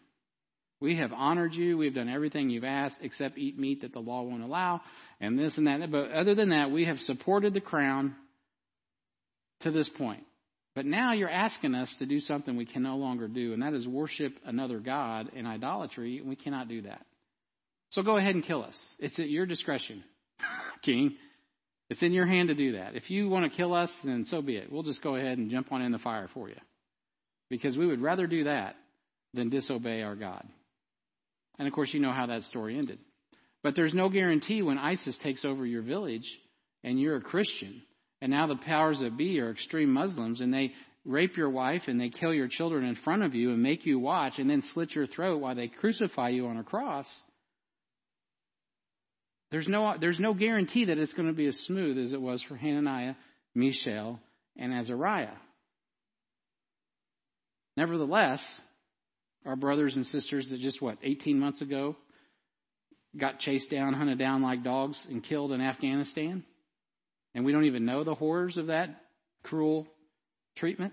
We have honored you. We've done everything you've asked except eat meat that the law won't allow and this and that. But other than that, we have supported the crown to this point. But now you're asking us to do something we can no longer do, and that is worship another God in idolatry, and we cannot do that. So go ahead and kill us. It's at your discretion, King. It's in your hand to do that. If you want to kill us, then so be it. We'll just go ahead and jump on in the fire for you. Because we would rather do that than disobey our God. And of course, you know how that story ended. But there's no guarantee when ISIS takes over your village and you're a Christian and now the powers that be are extreme Muslims and they rape your wife and they kill your children in front of you and make you watch and then slit your throat while they crucify you on a cross. There's no, there's no guarantee that it's going to be as smooth as it was for Hananiah, Mishael, and Azariah. Nevertheless, our brothers and sisters that just what, 18 months ago got chased down, hunted down like dogs, and killed in Afghanistan, and we don't even know the horrors of that cruel treatment.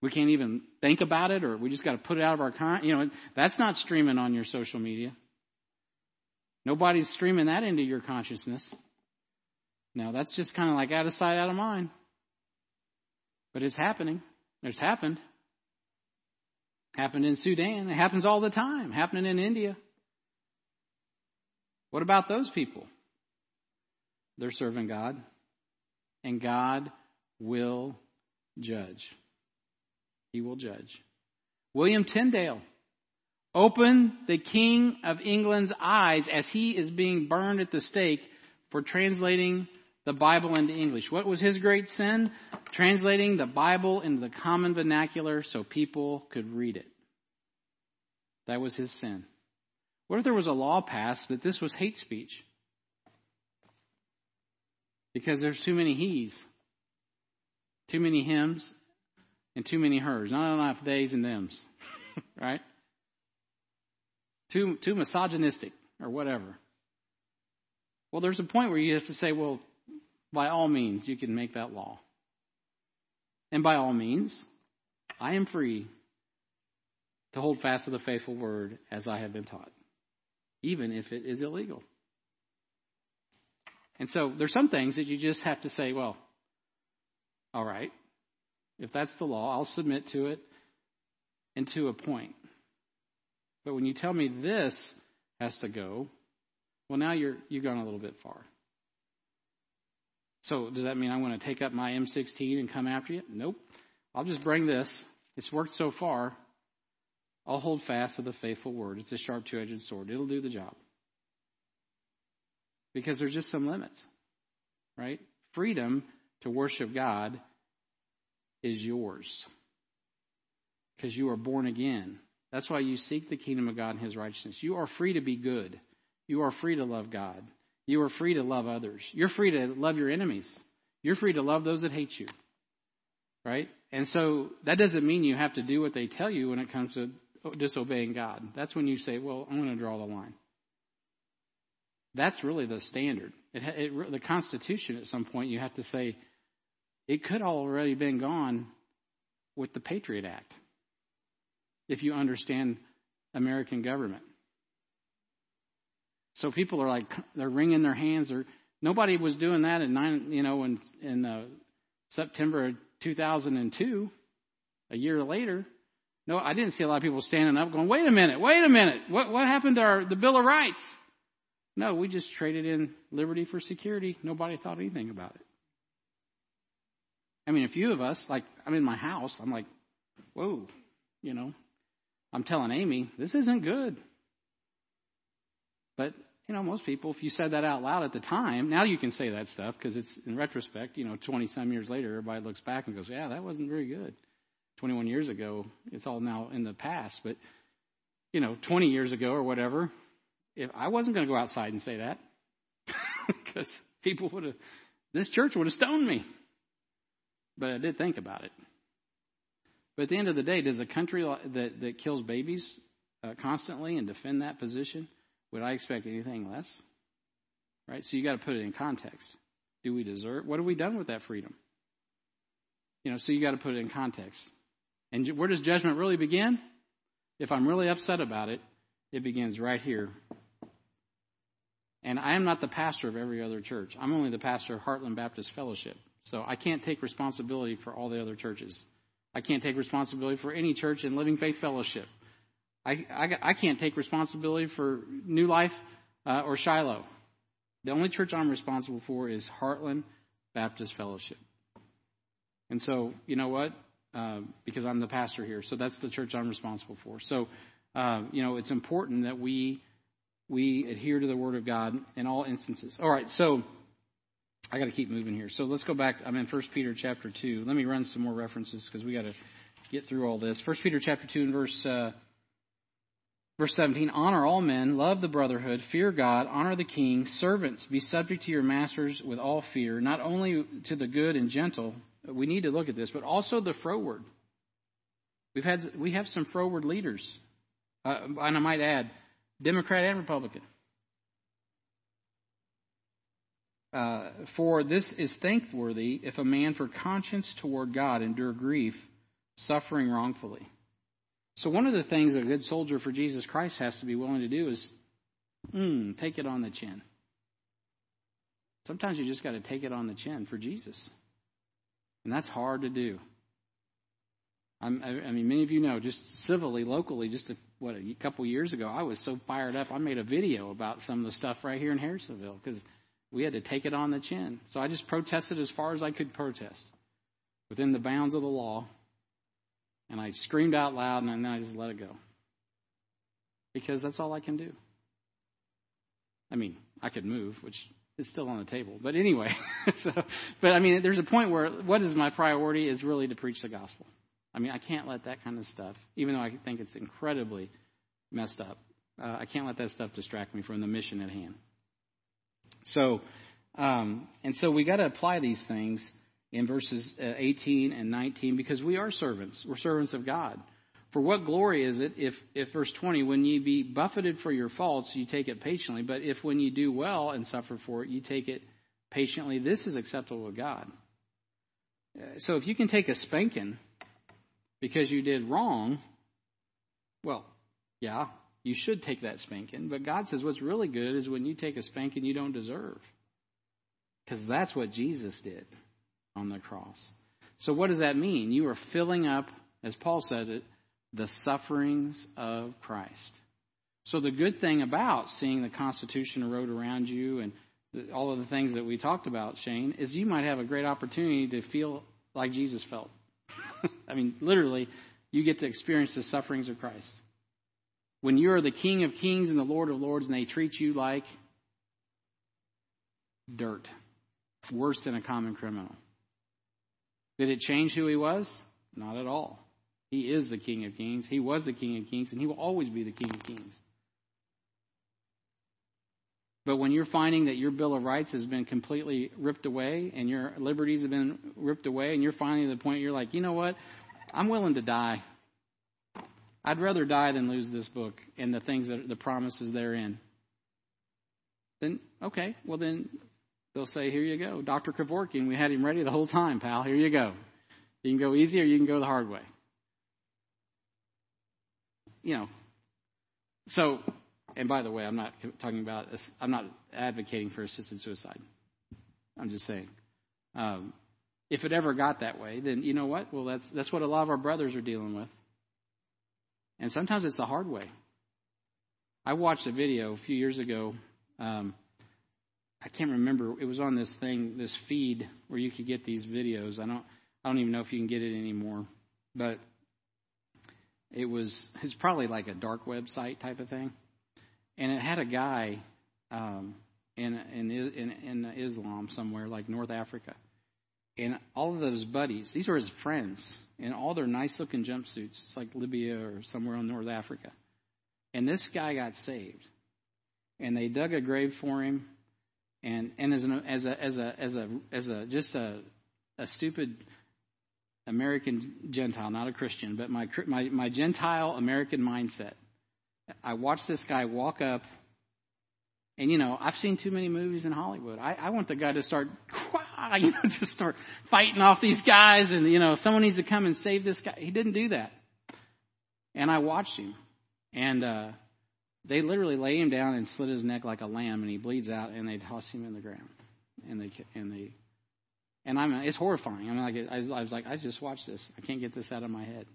We can't even think about it, or we just got to put it out of our con. You know, that's not streaming on your social media. Nobody's streaming that into your consciousness. No, that's just kind of like out of sight, out of mind. But it's happening. It's happened. Happened in Sudan. It happens all the time. Happening in India. What about those people? They're serving God. And God will judge. He will judge. William Tyndale open the King of England's eyes as he is being burned at the stake for translating the Bible into English. What was his great sin? Translating the Bible into the common vernacular so people could read it. That was his sin. What if there was a law passed that this was hate speech? Because there's too many he's, too many hims, and too many hers. Not enough theys and thems, right? Too too misogynistic or whatever. Well, there's a point where you have to say, well, by all means, you can make that law. And by all means, I am free to hold fast to the faithful word as I have been taught, even if it is illegal. And so there's some things that you just have to say, well, all right, if that's the law, I'll submit to it and to a point. But when you tell me this has to go, well, now you're you've gone a little bit far. So does that mean I'm going to take up my M16 and come after you? Nope. I'll just bring this. It's worked so far. I'll hold fast to the faithful word. It's a sharp two-edged sword. It'll do the job. Because there's just some limits, right? Freedom to worship God is yours. Because you are born again. That's why you seek the kingdom of God and his righteousness. You are free to be good. You are free to love God. You are free to love others. You're free to love your enemies. You're free to love those that hate you. Right? And so that doesn't mean you have to do what they tell you when it comes to disobeying God. That's when you say, well, I'm going to draw the line. That's really the standard. It, it, the Constitution, at some point, you have to say, it could already been gone with the Patriot Act, if you understand American government. So people are like they're wringing their hands. Or nobody was doing that in nine, you know, in in uh, September 2002, a year later. No, I didn't see a lot of people standing up going, "Wait a minute, wait a minute, what what happened to our the Bill of Rights?" No, we just traded in liberty for security. Nobody thought anything about it. I mean, a few of us, like I'm in my house, I'm like, "Whoa," you know. I'm telling Amy, this isn't good. But you know, most people, if you said that out loud at the time, now you can say that stuff because it's in retrospect, you know, 20 some years later, everybody looks back and goes, yeah, that wasn't very good. 21 years ago, it's all now in the past. But, you know, 20 years ago or whatever, if I wasn't going to go outside and say that because people would have, this church would have stoned me. But I did think about it. But at the end of the day, does a country that, that kills babies uh, constantly and defend that position, would I expect anything less? Right? So you got to put it in context. Do we deserve? What have we done with that freedom? You know, so you got to put it in context. And where does judgment really begin? If I'm really upset about it, it begins right here. And I am not the pastor of every other church. I'm only the pastor of Heartland Baptist Fellowship. So I can't take responsibility for all the other churches. I can't take responsibility for any church in Living Faith Fellowship. I, I, I can't take responsibility for New Life uh, or Shiloh. The only church I'm responsible for is Heartland Baptist Fellowship. And so, you know what? Uh, because I'm the pastor here, so that's the church I'm responsible for. So, uh, you know, it's important that we we adhere to the Word of God in all instances. All right, so I got to keep moving here. So let's go back. I'm in 1 Peter chapter two. Let me run some more references because we got to get through all this. 1 Peter chapter two and verse uh, Verse 17, honor all men, love the brotherhood, fear God, honor the king, servants, be subject to your masters with all fear, not only to the good and gentle, we need to look at this, but also the froward. We've had, we have some froward leaders. Uh, and I might add, Democrat and Republican. Uh, for this is thankworthy if a man for conscience toward God endure grief, suffering wrongfully. So, one of the things a good soldier for Jesus Christ has to be willing to do is mm, take it on the chin. Sometimes you just got to take it on the chin for Jesus. And that's hard to do. I'm, I, mean, many of you know, just civilly, locally, just a, what a couple years ago, I was so fired up. I made a video about some of the stuff right here in Harrisonville because we had to take it on the chin. So I just protested as far as I could protest within the bounds of the law, and I screamed out loud, and then I just let it go because that's all I can do. I mean, I could move, which is still on the table, but anyway. so, but I mean, there's a point where what is my priority is really to preach the gospel. I mean, I can't let that kind of stuff, even though I think it's incredibly messed up, uh, I can't let that stuff distract me from the mission at hand. So, um, and so we got to apply these things in verses uh, 18 and 19 because we are servants. We're servants of God. For what glory is it if, if verse 20, when ye be buffeted for your faults, you take it patiently, but if when you do well and suffer for it, you take it patiently, this is acceptable to God. Uh, so if you can take a spanking because you did wrong, well, yeah, you should take that spanking. But God says what's really good is when you take a spanking you don't deserve. Because that's what Jesus did on the cross. So what does that mean? You are filling up, as Paul said it, the sufferings of Christ. So the good thing about seeing the Constitution erode around you and all of the things that we talked about, Shane, is you might have a great opportunity to feel like Jesus felt. I mean, literally, you get to experience the sufferings of Christ. When you are the King of Kings and the Lord of Lords, and they treat you like dirt, worse than a common criminal. Did it change who he was? Not at all. He is the King of Kings. He was the King of Kings, and he will always be the King of Kings. But when you're finding that your Bill of Rights has been completely ripped away and your liberties have been ripped away, and you're finally at the point you're like, you know what? I'm willing to die. I'd rather die than lose this book and the things that the promises therein. Then, okay, well, then they'll say, here you go. Dr. Kevorkian, we had him ready the whole time, pal. Here you go. You can go easy or you can go the hard way. You know. So and by the way, I'm not talking about, I'm not advocating for assisted suicide. I'm just saying. Um, if it ever got that way, then you know what? Well, that's, that's what a lot of our brothers are dealing with. And sometimes it's the hard way. I watched a video a few years ago. Um, I can't remember. It was on this thing, this feed where you could get these videos. I don't, I don't even know if you can get it anymore. But it was, it's probably like a dark website type of thing and it had a guy um, in, in in in Islam somewhere like North Africa, and all of those buddies, these were his friends, in all their nice looking jumpsuits, it's like Libya or somewhere in North Africa, and this guy got saved, and they dug a grave for him, and and as an as a as a as a as a just a a stupid American Gentile, not a Christian, but my my my Gentile American mindset. I watched this guy walk up, and you know, I've seen too many movies in Hollywood. I, I want the guy to start, you know, just start fighting off these guys, and you know, someone needs to come and save this guy. He didn't do that, and I watched him, and uh, they literally lay him down and slit his neck like a lamb, and he bleeds out, and they toss him in the ground, and they and they. And I'm, it's horrifying. I mean, like, I I was like, I just watched this. I can't get this out of my head.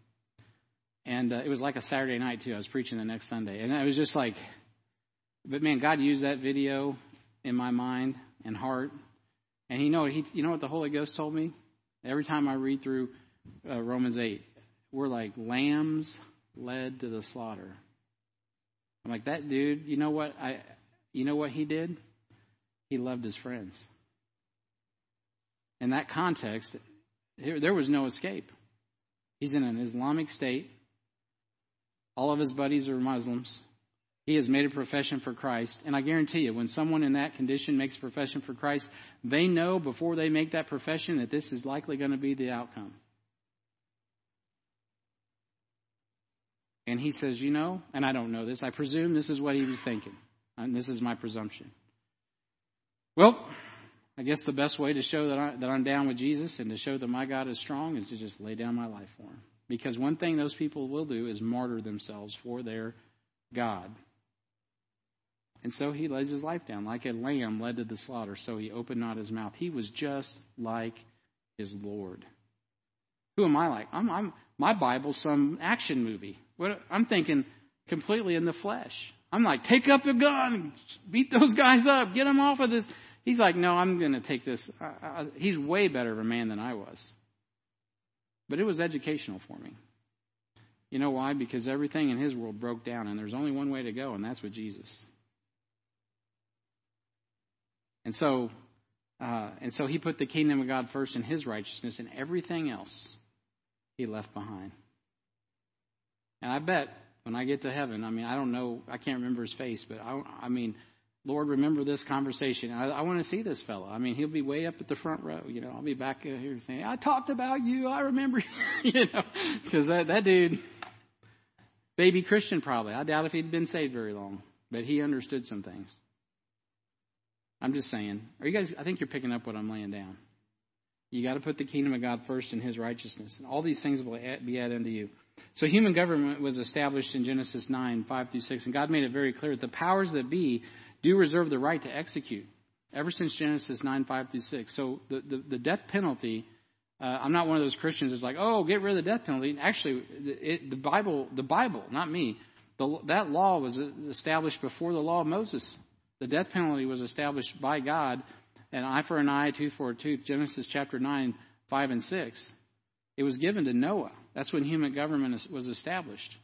And uh, it was like a Saturday night, too. I was preaching the next Sunday. And I was just like, but man, God used that video in my mind and heart. And you know, he, you know what the Holy Ghost told me? Every time I read through uh, Romans 8, we're like lambs led to the slaughter. I'm like, that dude, you know what I you know what he did? He loved his friends. In that context, there was no escape. He's in an Islamic state. All of his buddies are Muslims. He has made a profession for Christ. And I guarantee you, when someone in that condition makes a profession for Christ, they know before they make that profession that this is likely going to be the outcome. And he says, You know, and I don't know this, I presume this is what he was thinking. And this is my presumption. Well, I guess the best way to show that, I, that I'm down with Jesus and to show that my God is strong is to just lay down my life for him. Because one thing those people will do is martyr themselves for their God. And so he lays his life down like a lamb led to the slaughter, so he opened not his mouth. He was just like his Lord. Who am I like? I'm, I'm, my Bible's some action movie. What I'm thinking completely in the flesh. I'm like, take up the gun, beat those guys up, get them off of this. He's like, no, I'm going to take this. I, I, he's way better of a man than I was. But it was educational for me. You know why? Because everything in his world broke down, and there's only one way to go, and that's with Jesus. And so, uh, and so he put the kingdom of God first in his righteousness, and everything else he left behind. And I bet when I get to heaven, I mean, I don't know, I can't remember his face, but I, I mean, Lord, remember this conversation. I, I want to see this fellow. I mean, he'll be way up at the front row. You know, I'll be back here saying, I talked about you. I remember, you know, because that, that dude, baby Christian probably. I doubt if he'd been saved very long, but he understood some things. I'm just saying. Are you guys, I think you're picking up what I'm laying down. You got to put the kingdom of God first in his righteousness. And all these things will be added unto you. So human government was established in Genesis 9, 5 through 6, and God made it very clear that the powers that be do reserve the right to execute, ever since Genesis 9, 5 through 6. So the, the, the death penalty, uh, I'm not one of those Christians that's like, oh, get rid of the death penalty. Actually, it, the Bible, the Bible, not me, the, that law was established before the law of Moses. The death penalty was established by God, an eye for an eye, tooth for a tooth, Genesis chapter 9, 5 and 6. It was given to Noah. That's when human government was established.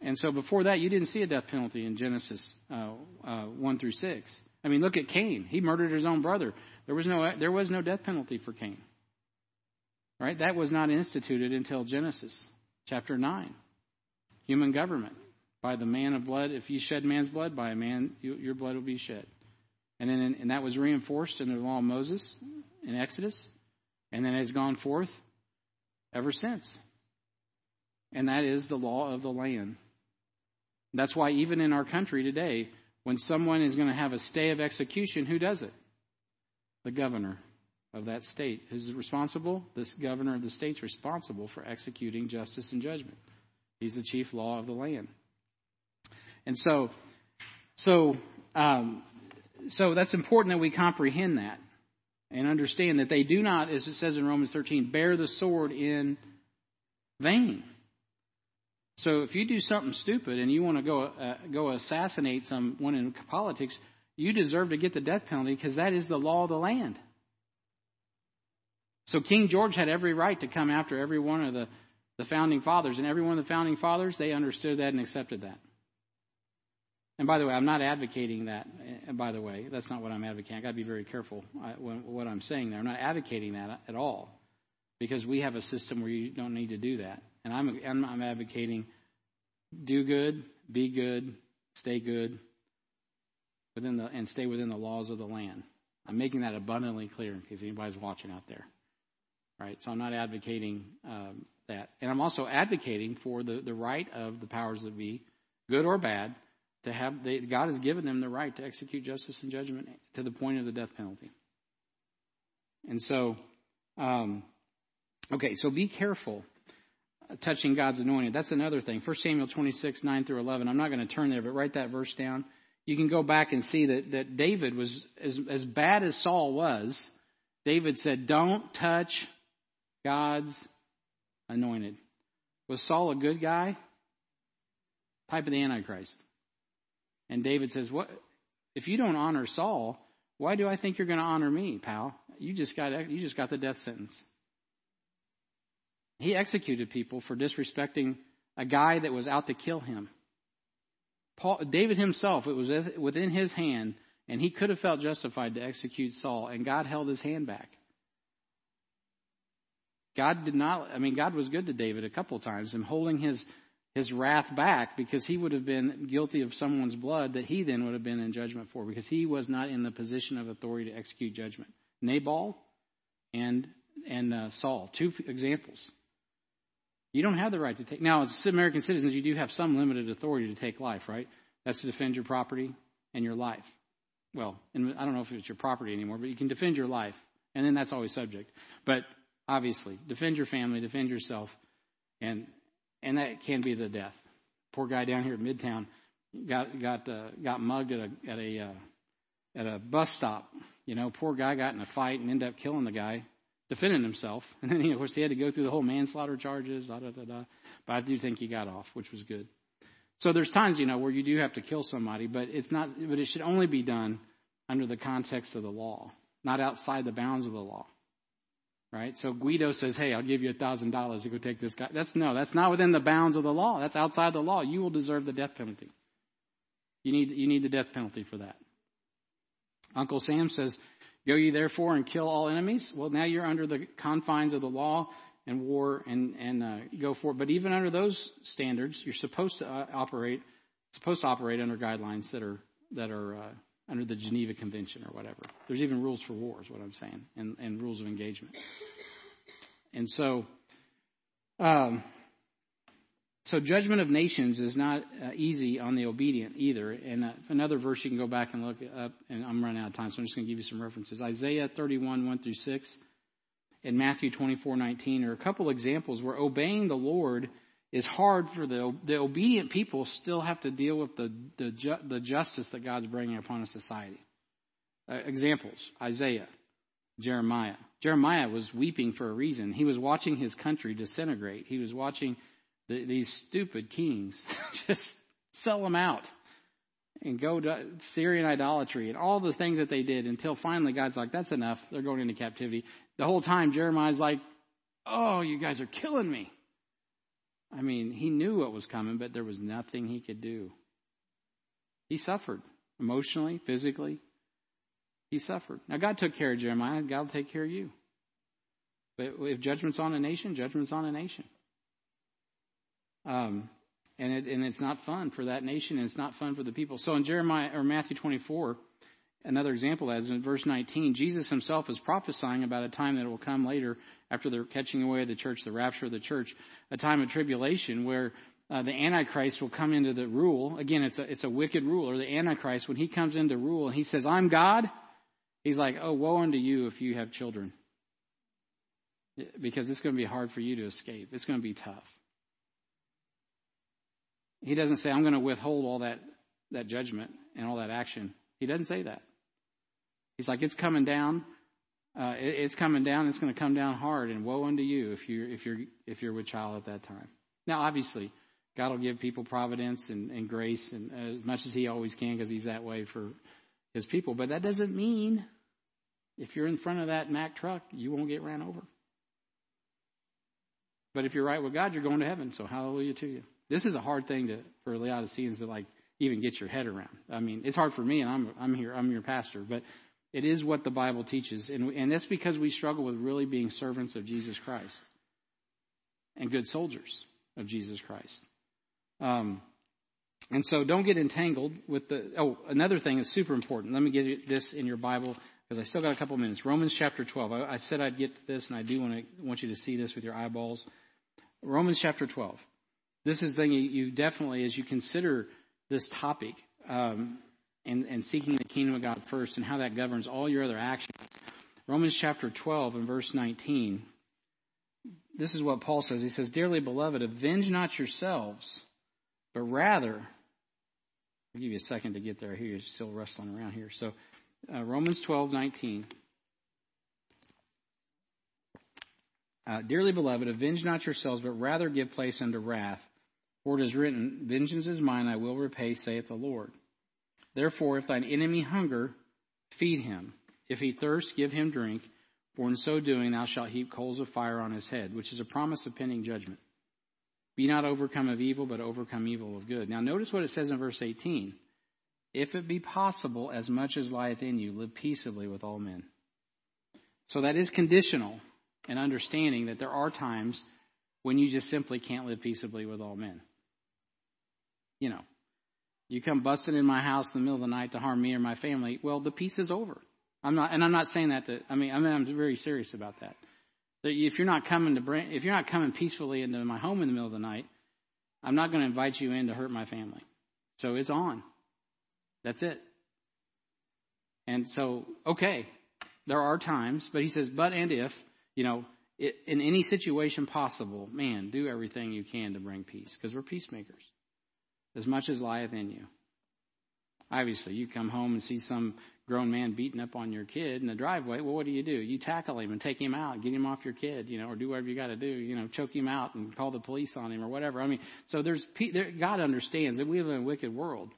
And so before that, you didn't see a death penalty in Genesis uh, uh, 1 through 6. I mean, look at Cain. He murdered his own brother. There was no, there was no death penalty for Cain. Right? That was not instituted until Genesis chapter 9. Human government. By the man of blood, if you shed man's blood, by a man, you, your blood will be shed. And then, and that was reinforced in the law of Moses in Exodus. And then has gone forth ever since. And that is the law of the land. That's why even in our country today, when someone is going to have a stay of execution, who does it? The governor of that state. is responsible? This governor of the state's responsible for executing justice and judgment. He's the chief law of the land. And so, so, um, so that's important that we comprehend that and understand that they do not, as it says in Romans 13, bear the sword in vain. So if you do something stupid and you want to go uh, go assassinate someone in politics, you deserve to get the death penalty because that is the law of the land. So King George had every right to come after every one of the, the founding fathers, and every one of the founding fathers, they understood that and accepted that. And by the way, I'm not advocating that. Eh, by the way, that's not what I'm advocating. I've got to be very careful what I'm saying there. I'm not advocating that at all, because we have a system where you don't need to do that. And I'm I'm, I'm advocating do good, be good, stay good, within the and stay within the laws of the land. I'm making that abundantly clear in case anybody's watching out there. Right? So I'm not advocating um, that, and I'm also advocating for the the right of the powers that be, good or bad to have they, God has given them the right to execute justice and judgment to the point of the death penalty. And so, um, okay, so be careful touching God's anointed. That's another thing. 1 Samuel 26, 9 through 11. I'm not going to turn there, but write that verse down. You can go back and see that, that David was, as, as bad as Saul was, David said, don't touch God's anointed. Was Saul a good guy? Type of the Antichrist. And David says, "What if you don't honor Saul? Why do I think you're going to honor me, pal? You just got you just got the death sentence." He executed people for disrespecting a guy that was out to kill him. Paul, David himself, it was within his hand, and he could have felt justified to execute Saul, and God held his hand back. God did not, I mean, God was good to David a couple times in holding his his wrath back because he would have been guilty of someone's blood that he then would have been in judgment for because he was not in the position of authority to execute judgment. Nabal and and uh, Saul, two examples. You don't have the right to take. Now, as American citizens, you do have some limited authority to take life, right? That's to defend your property and your life. Well, and I don't know if it's your property anymore, but you can defend your life, and then that's always subject. But obviously, defend your family, defend yourself, and and that can be the death. Poor guy down here at Midtown got got uh, got mugged at a at a uh, at a bus stop. You know, poor guy got in a fight and ended up killing the guy. defending himself. And then, of course, he had to go through the whole manslaughter charges, da da da da. But I do think he got off, which was good. So there's times, you know, where you do have to kill somebody, but it's not, but it should only be done under the context of the law, not outside the bounds of the law. Right? So Guido says, Hey, I'll give you a thousand dollars to go take this guy. That's no, that's not within the bounds of the law. That's outside the law. You will deserve the death penalty. You need, you need the death penalty for that. Uncle Sam says, Go ye therefore and kill all enemies. Well, now you're under the confines of the law and war and, and uh, go for it. But even under those standards, you're supposed to uh, operate, supposed to operate under guidelines that are, that are uh, under the Geneva Convention or whatever. There's even rules for war, is what I'm saying, and, and rules of engagement. And so, um, so judgment of nations is not uh, easy on the obedient either. And uh, another verse you can go back and look up, and I'm running out of time, so I'm just going to give you some references. Isaiah 31, 1 through 6, and Matthew 24, 19 are a couple examples where obeying the Lord is hard for the, the obedient people still have to deal with the, the, ju- the justice that God's bringing upon a society. Uh, examples, Isaiah, Jeremiah. Jeremiah was weeping for a reason. He was watching his country disintegrate. He was watching the, these stupid kings just sell them out and go to Syrian idolatry and all the things that they did until finally God's like, that's enough. They're going into captivity. The whole time Jeremiah's like, oh, you guys are killing me. I mean, he knew what was coming, but there was nothing he could do. He suffered emotionally, physically. He suffered. Now, God took care of Jeremiah. God will take care of you. But if judgment's on a nation, judgment's on a nation. Um, and it, and it's not fun for that nation, and it's not fun for the people. So in Jeremiah or Matthew 24, another example as in verse 19, Jesus himself is prophesying about a time that will come later after the catching away of the church, the rapture of the church, a time of tribulation where uh, the Antichrist will come into the rule. Again, it's a, it's a wicked ruler. The Antichrist, when he comes into rule and he says, I'm God, he's like, oh, woe unto you if you have children. Because it's going to be hard for you to escape. It's going to be tough. He doesn't say, I'm going to withhold all that, that judgment and all that action. He doesn't say that. He's like, it's coming down. Uh, it, it's coming down. It's going to come down hard, and woe unto you if you're if you're if you're with child at that time. Now, obviously, God will give people providence and, and grace, and uh, as much as He always can, because He's that way for His people. But that doesn't mean if you're in front of that Mack truck, you won't get ran over. But if you're right with God, you're going to heaven. So hallelujah to you. This is a hard thing to for Laodiceans to like even get your head around. I mean, it's hard for me, and I'm I'm here, I'm your pastor, but it is what the Bible teaches, and and that's because we struggle with really being servants of Jesus Christ and good soldiers of Jesus Christ. Um, and so don't get entangled with the. Oh, another thing is super important. Let me get you this in your Bible because I still got a couple minutes. Romans chapter 12. I, I said I'd get this, and I do want to want you to see this with your eyeballs. Romans chapter 12 this is the thing you definitely, as you consider this topic um, and, and seeking the kingdom of God first and how that governs all your other actions. Romans chapter 12 and verse 19. This is what Paul says. He says, Dearly beloved, avenge not yourselves, but rather, I'll give you a second to get there. Here, you're still wrestling around here. So, uh, Romans 12, 19. Uh, Dearly beloved, avenge not yourselves, but rather give place unto wrath. For it is written, Vengeance is mine, I will repay, saith the Lord. Therefore, if thine enemy hunger, feed him. If he thirst, give him drink. For in so doing thou shalt heap coals of fire on his head, which is a promise of pending judgment. Be not overcome of evil, but overcome evil of good. Now notice what it says in verse 18. If it be possible, as much as lieth in you, live peaceably with all men. So that is conditional and understanding that there are times when you just simply can't live peaceably with all men you know, you come busting in my house in the middle of the night to harm me or my family, well, the peace is over. I'm not, and I'm not saying that to, I mean, I mean, I'm very serious about that. That if you're not coming to bring, if you're not coming peacefully into my home in the middle of the night, I'm not going to invite you in to hurt my family. So it's on. That's it. And so, okay, there are times, but he says, but and if, you know, in any situation possible, man, do everything you can to bring peace because we're peacemakers as much as lieth in you. Obviously, you come home and see some grown man beating up on your kid in the driveway. Well, what do you do? You tackle him and take him out, get him off your kid, you know, or do whatever you got to do, you know, choke him out and call the police on him or whatever. I mean, so there's there, God understands that we live in a wicked world,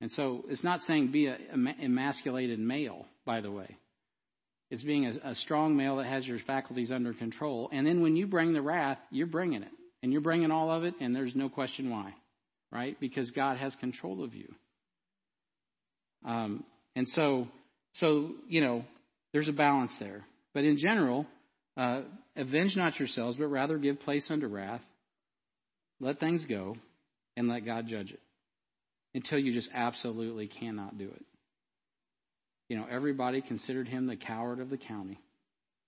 and so it's not saying be an emasculated male, by the way. It's being a, a strong male that has your faculties under control, and then when you bring the wrath, you're bringing it, and you're bringing all of it, and there's no question why, right? Because God has control of you. Um, and so, so you know, there's a balance there. But in general, uh, avenge not yourselves, but rather give place unto wrath. Let things go, and let God judge it until you just absolutely cannot do it. You know, everybody considered him the coward of the county,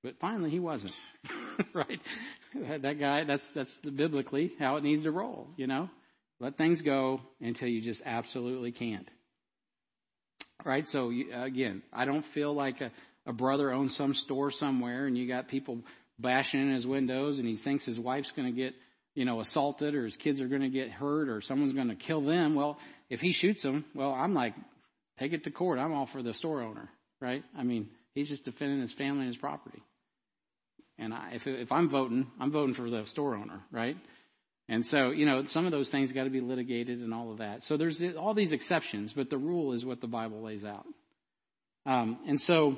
but finally he wasn't. right? That, guy, that's that's biblically how it needs to roll. You know, let things go until you just absolutely can't. Right? So you, again, I don't feel like a, a brother owns some store somewhere and you got people bashing in his windows and he thinks his wife's going to get, you know, assaulted or his kids are going to get hurt or someone's going to kill them. Well, if he shoots them, well, I'm like, take it to court. I'm all for the store owner, right? I mean, he's just defending his family and his property. And I, if if I'm voting, I'm voting for the store owner, right? And so, you know, some of those things got to be litigated and all of that. So there's all these exceptions, but the rule is what the Bible lays out. Um, and so,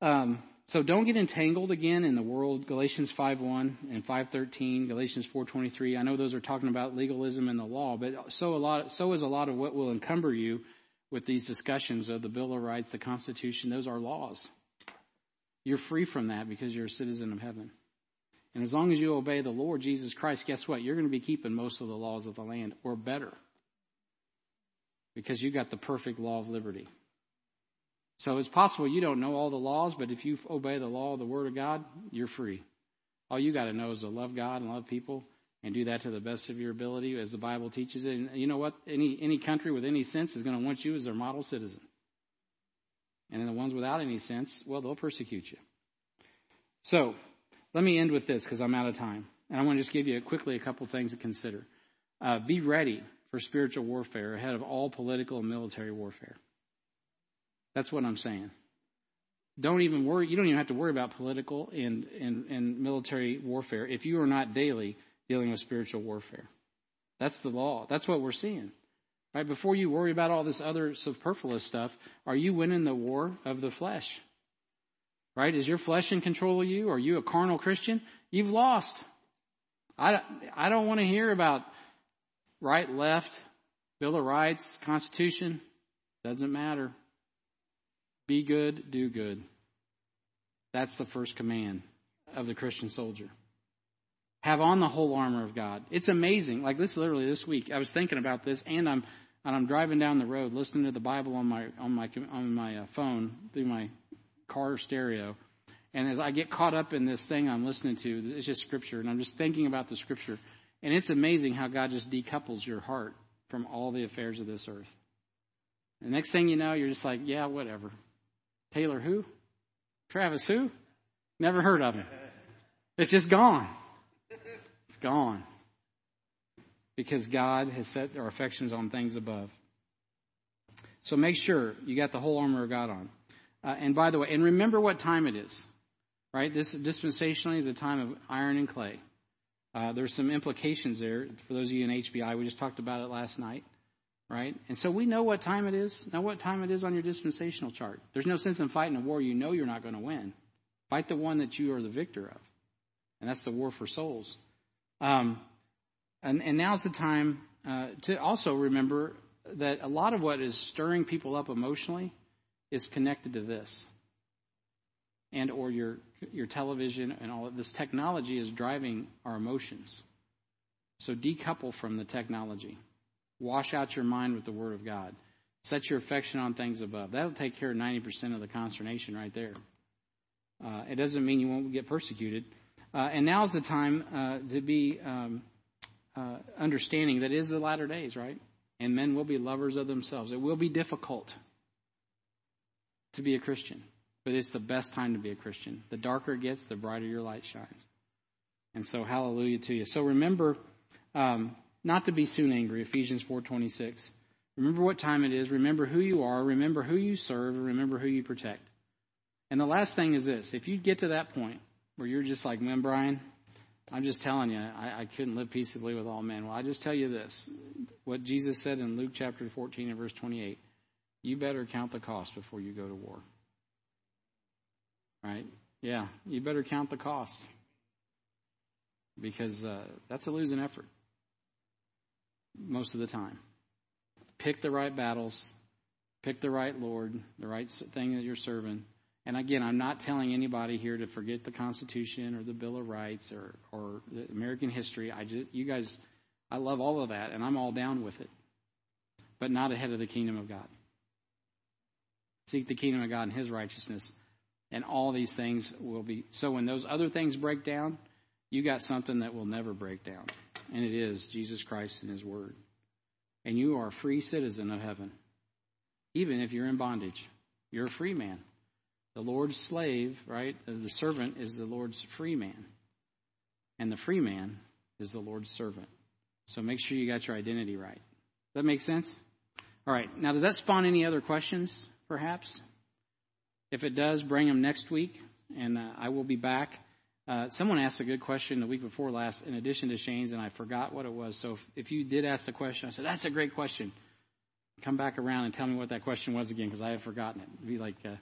um, so don't get entangled again in the world. Galatians 5:1 and 5:13, Galatians 4:23. I know those are talking about legalism and the law, but so a lot, so is a lot of what will encumber you with these discussions of the Bill of Rights, the Constitution. Those are laws. You're free from that because you're a citizen of heaven. And as long as you obey the Lord Jesus Christ, guess what? You're going to be keeping most of the laws of the land, or better. Because you got the perfect law of liberty. So it's possible you don't know all the laws, but if you obey the law of the Word of God, you're free. All you got to know is to love God and love people and do that to the best of your ability as the Bible teaches it. And you know what? Any, any country with any sense is going to want you as their model citizen. And then the ones without any sense, well, they'll persecute you. So, let me end with this because I'm out of time. And I want to just give you quickly a couple things to consider. Uh, be ready for spiritual warfare ahead of all political and military warfare. That's what I'm saying. Don't even worry. You don't even have to worry about political and, and, and military warfare if you are not daily dealing with spiritual warfare. That's the law. That's what we're seeing. Right? Before you worry about all this other superfluous stuff, are you winning the war of the flesh? Right? Is your flesh in control of you? Are you a carnal Christian? You've lost. I, I don't want to hear about right, left, Bill of Rights, Constitution. Doesn't matter. Be good, do good. That's the first command of the Christian soldier. Have on the whole armor of God. It's amazing. Like this literally this week, I was thinking about this and I'm and I'm driving down the road listening to the Bible on my on my on my uh, phone through my car stereo. And as I get caught up in this thing I'm listening to, it's just scripture, and I'm just thinking about the scripture. And it's amazing how God just decouples your heart from all the affairs of this earth. The next thing you know, you're just like, yeah, whatever. Taylor who? Travis who? Never heard of him. It's just gone. It's gone. Because God has set our affections on things above. So make sure you got the whole armor of God on. Uh, and by the way, and remember what time it is, right? This dispensationally is a time of iron and clay. Uh, there's some implications there for those of you in HBI. We just talked about it last night, right? And so we know what time it is. Know what time it is on your dispensational chart. There's no sense in fighting a war you know you're not going to win. Fight the one that you are the victor of, and that's the war for souls. Um, and, and now's the time uh, to also remember that a lot of what is stirring people up emotionally is connected to this and or your your television and all of this. Technology is driving our emotions. So decouple from the technology. Wash out your mind with the word of god. Set your affection on things above. That'll take care of 90% of the consternation right there. Uh, it doesn't mean you won't get persecuted. Uh, and now's the time uh, to be um, uh, understanding that it is the latter days right? And men will be lovers of themselves. It will be difficult to be a Christian, but it's the best time to be a Christian. The darker it gets, the brighter your light shines. And so, hallelujah to you. So remember um, not to be soon angry. Ephesians four twenty six. Remember what time it is. Remember who you are. Remember who you serve. Remember who you protect. And the last thing is this if you get to that point where you're just like, man, Brian, I'm just telling you, I, I couldn't live peaceably with all men. Well, I just tell you this what Jesus said in Luke chapter 14 and verse 28 you better count the cost before you go to war. Right? Yeah, you better count the cost because uh, that's a losing effort most of the time. Pick the right battles, pick the right Lord, the right thing that you're serving. And again, I'm not telling anybody here to forget the Constitution or the Bill of Rights or, or American history. I just, you guys, I love all of that, and I'm all down with it, but not ahead of the kingdom of God. Seek the kingdom of God and His righteousness, and all these things will be. So when those other things break down, you got something that will never break down, and it is Jesus Christ and His Word. And you are a free citizen of heaven, even if you're in bondage. You're a free man. The Lord's slave, right? The servant is the Lord's free man. And the free man is the Lord's servant. So make sure you got your identity right. Does that make sense? All right. Now, does that spawn any other questions, perhaps? If it does, bring them next week, and uh, I will be back. Uh, someone asked a good question the week before last, in addition to Shane's, and I forgot what it was. So if, if you did ask the question, I said, that's a great question. Come back around and tell me what that question was again, because I have forgotten it. It'd be like, uh,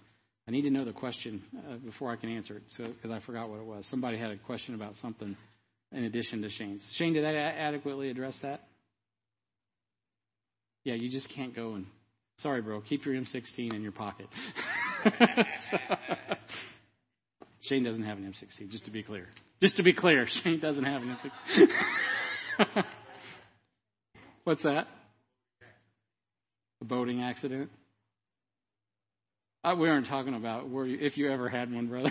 I need to know the question uh, before I can answer it, so because I forgot what it was. Somebody had a question about something in addition to Shane's. Shane, did I adequately address that? Yeah, you just can't go and. Sorry, bro. Keep your M16 in your pocket. so, Shane doesn't have an M16, just to be clear. Just to be clear, Shane doesn't have an M16. What's that? A boating accident? Uh, we aren't talking about where you, if you ever had one, brother.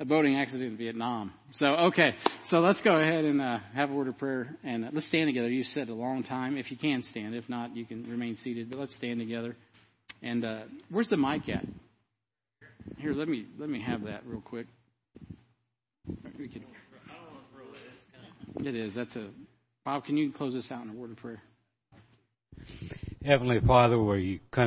A boating accident in Vietnam. So, okay. So let's go ahead and uh, have a word of prayer and uh, let's stand together. You said a long time. If you can stand, if not, you can remain seated. But let's stand together. And uh, where's the mic at? Here, let me let me have that real quick. We it is. That's a Bob. Can you close us out in a word of prayer? Heavenly Father, you come.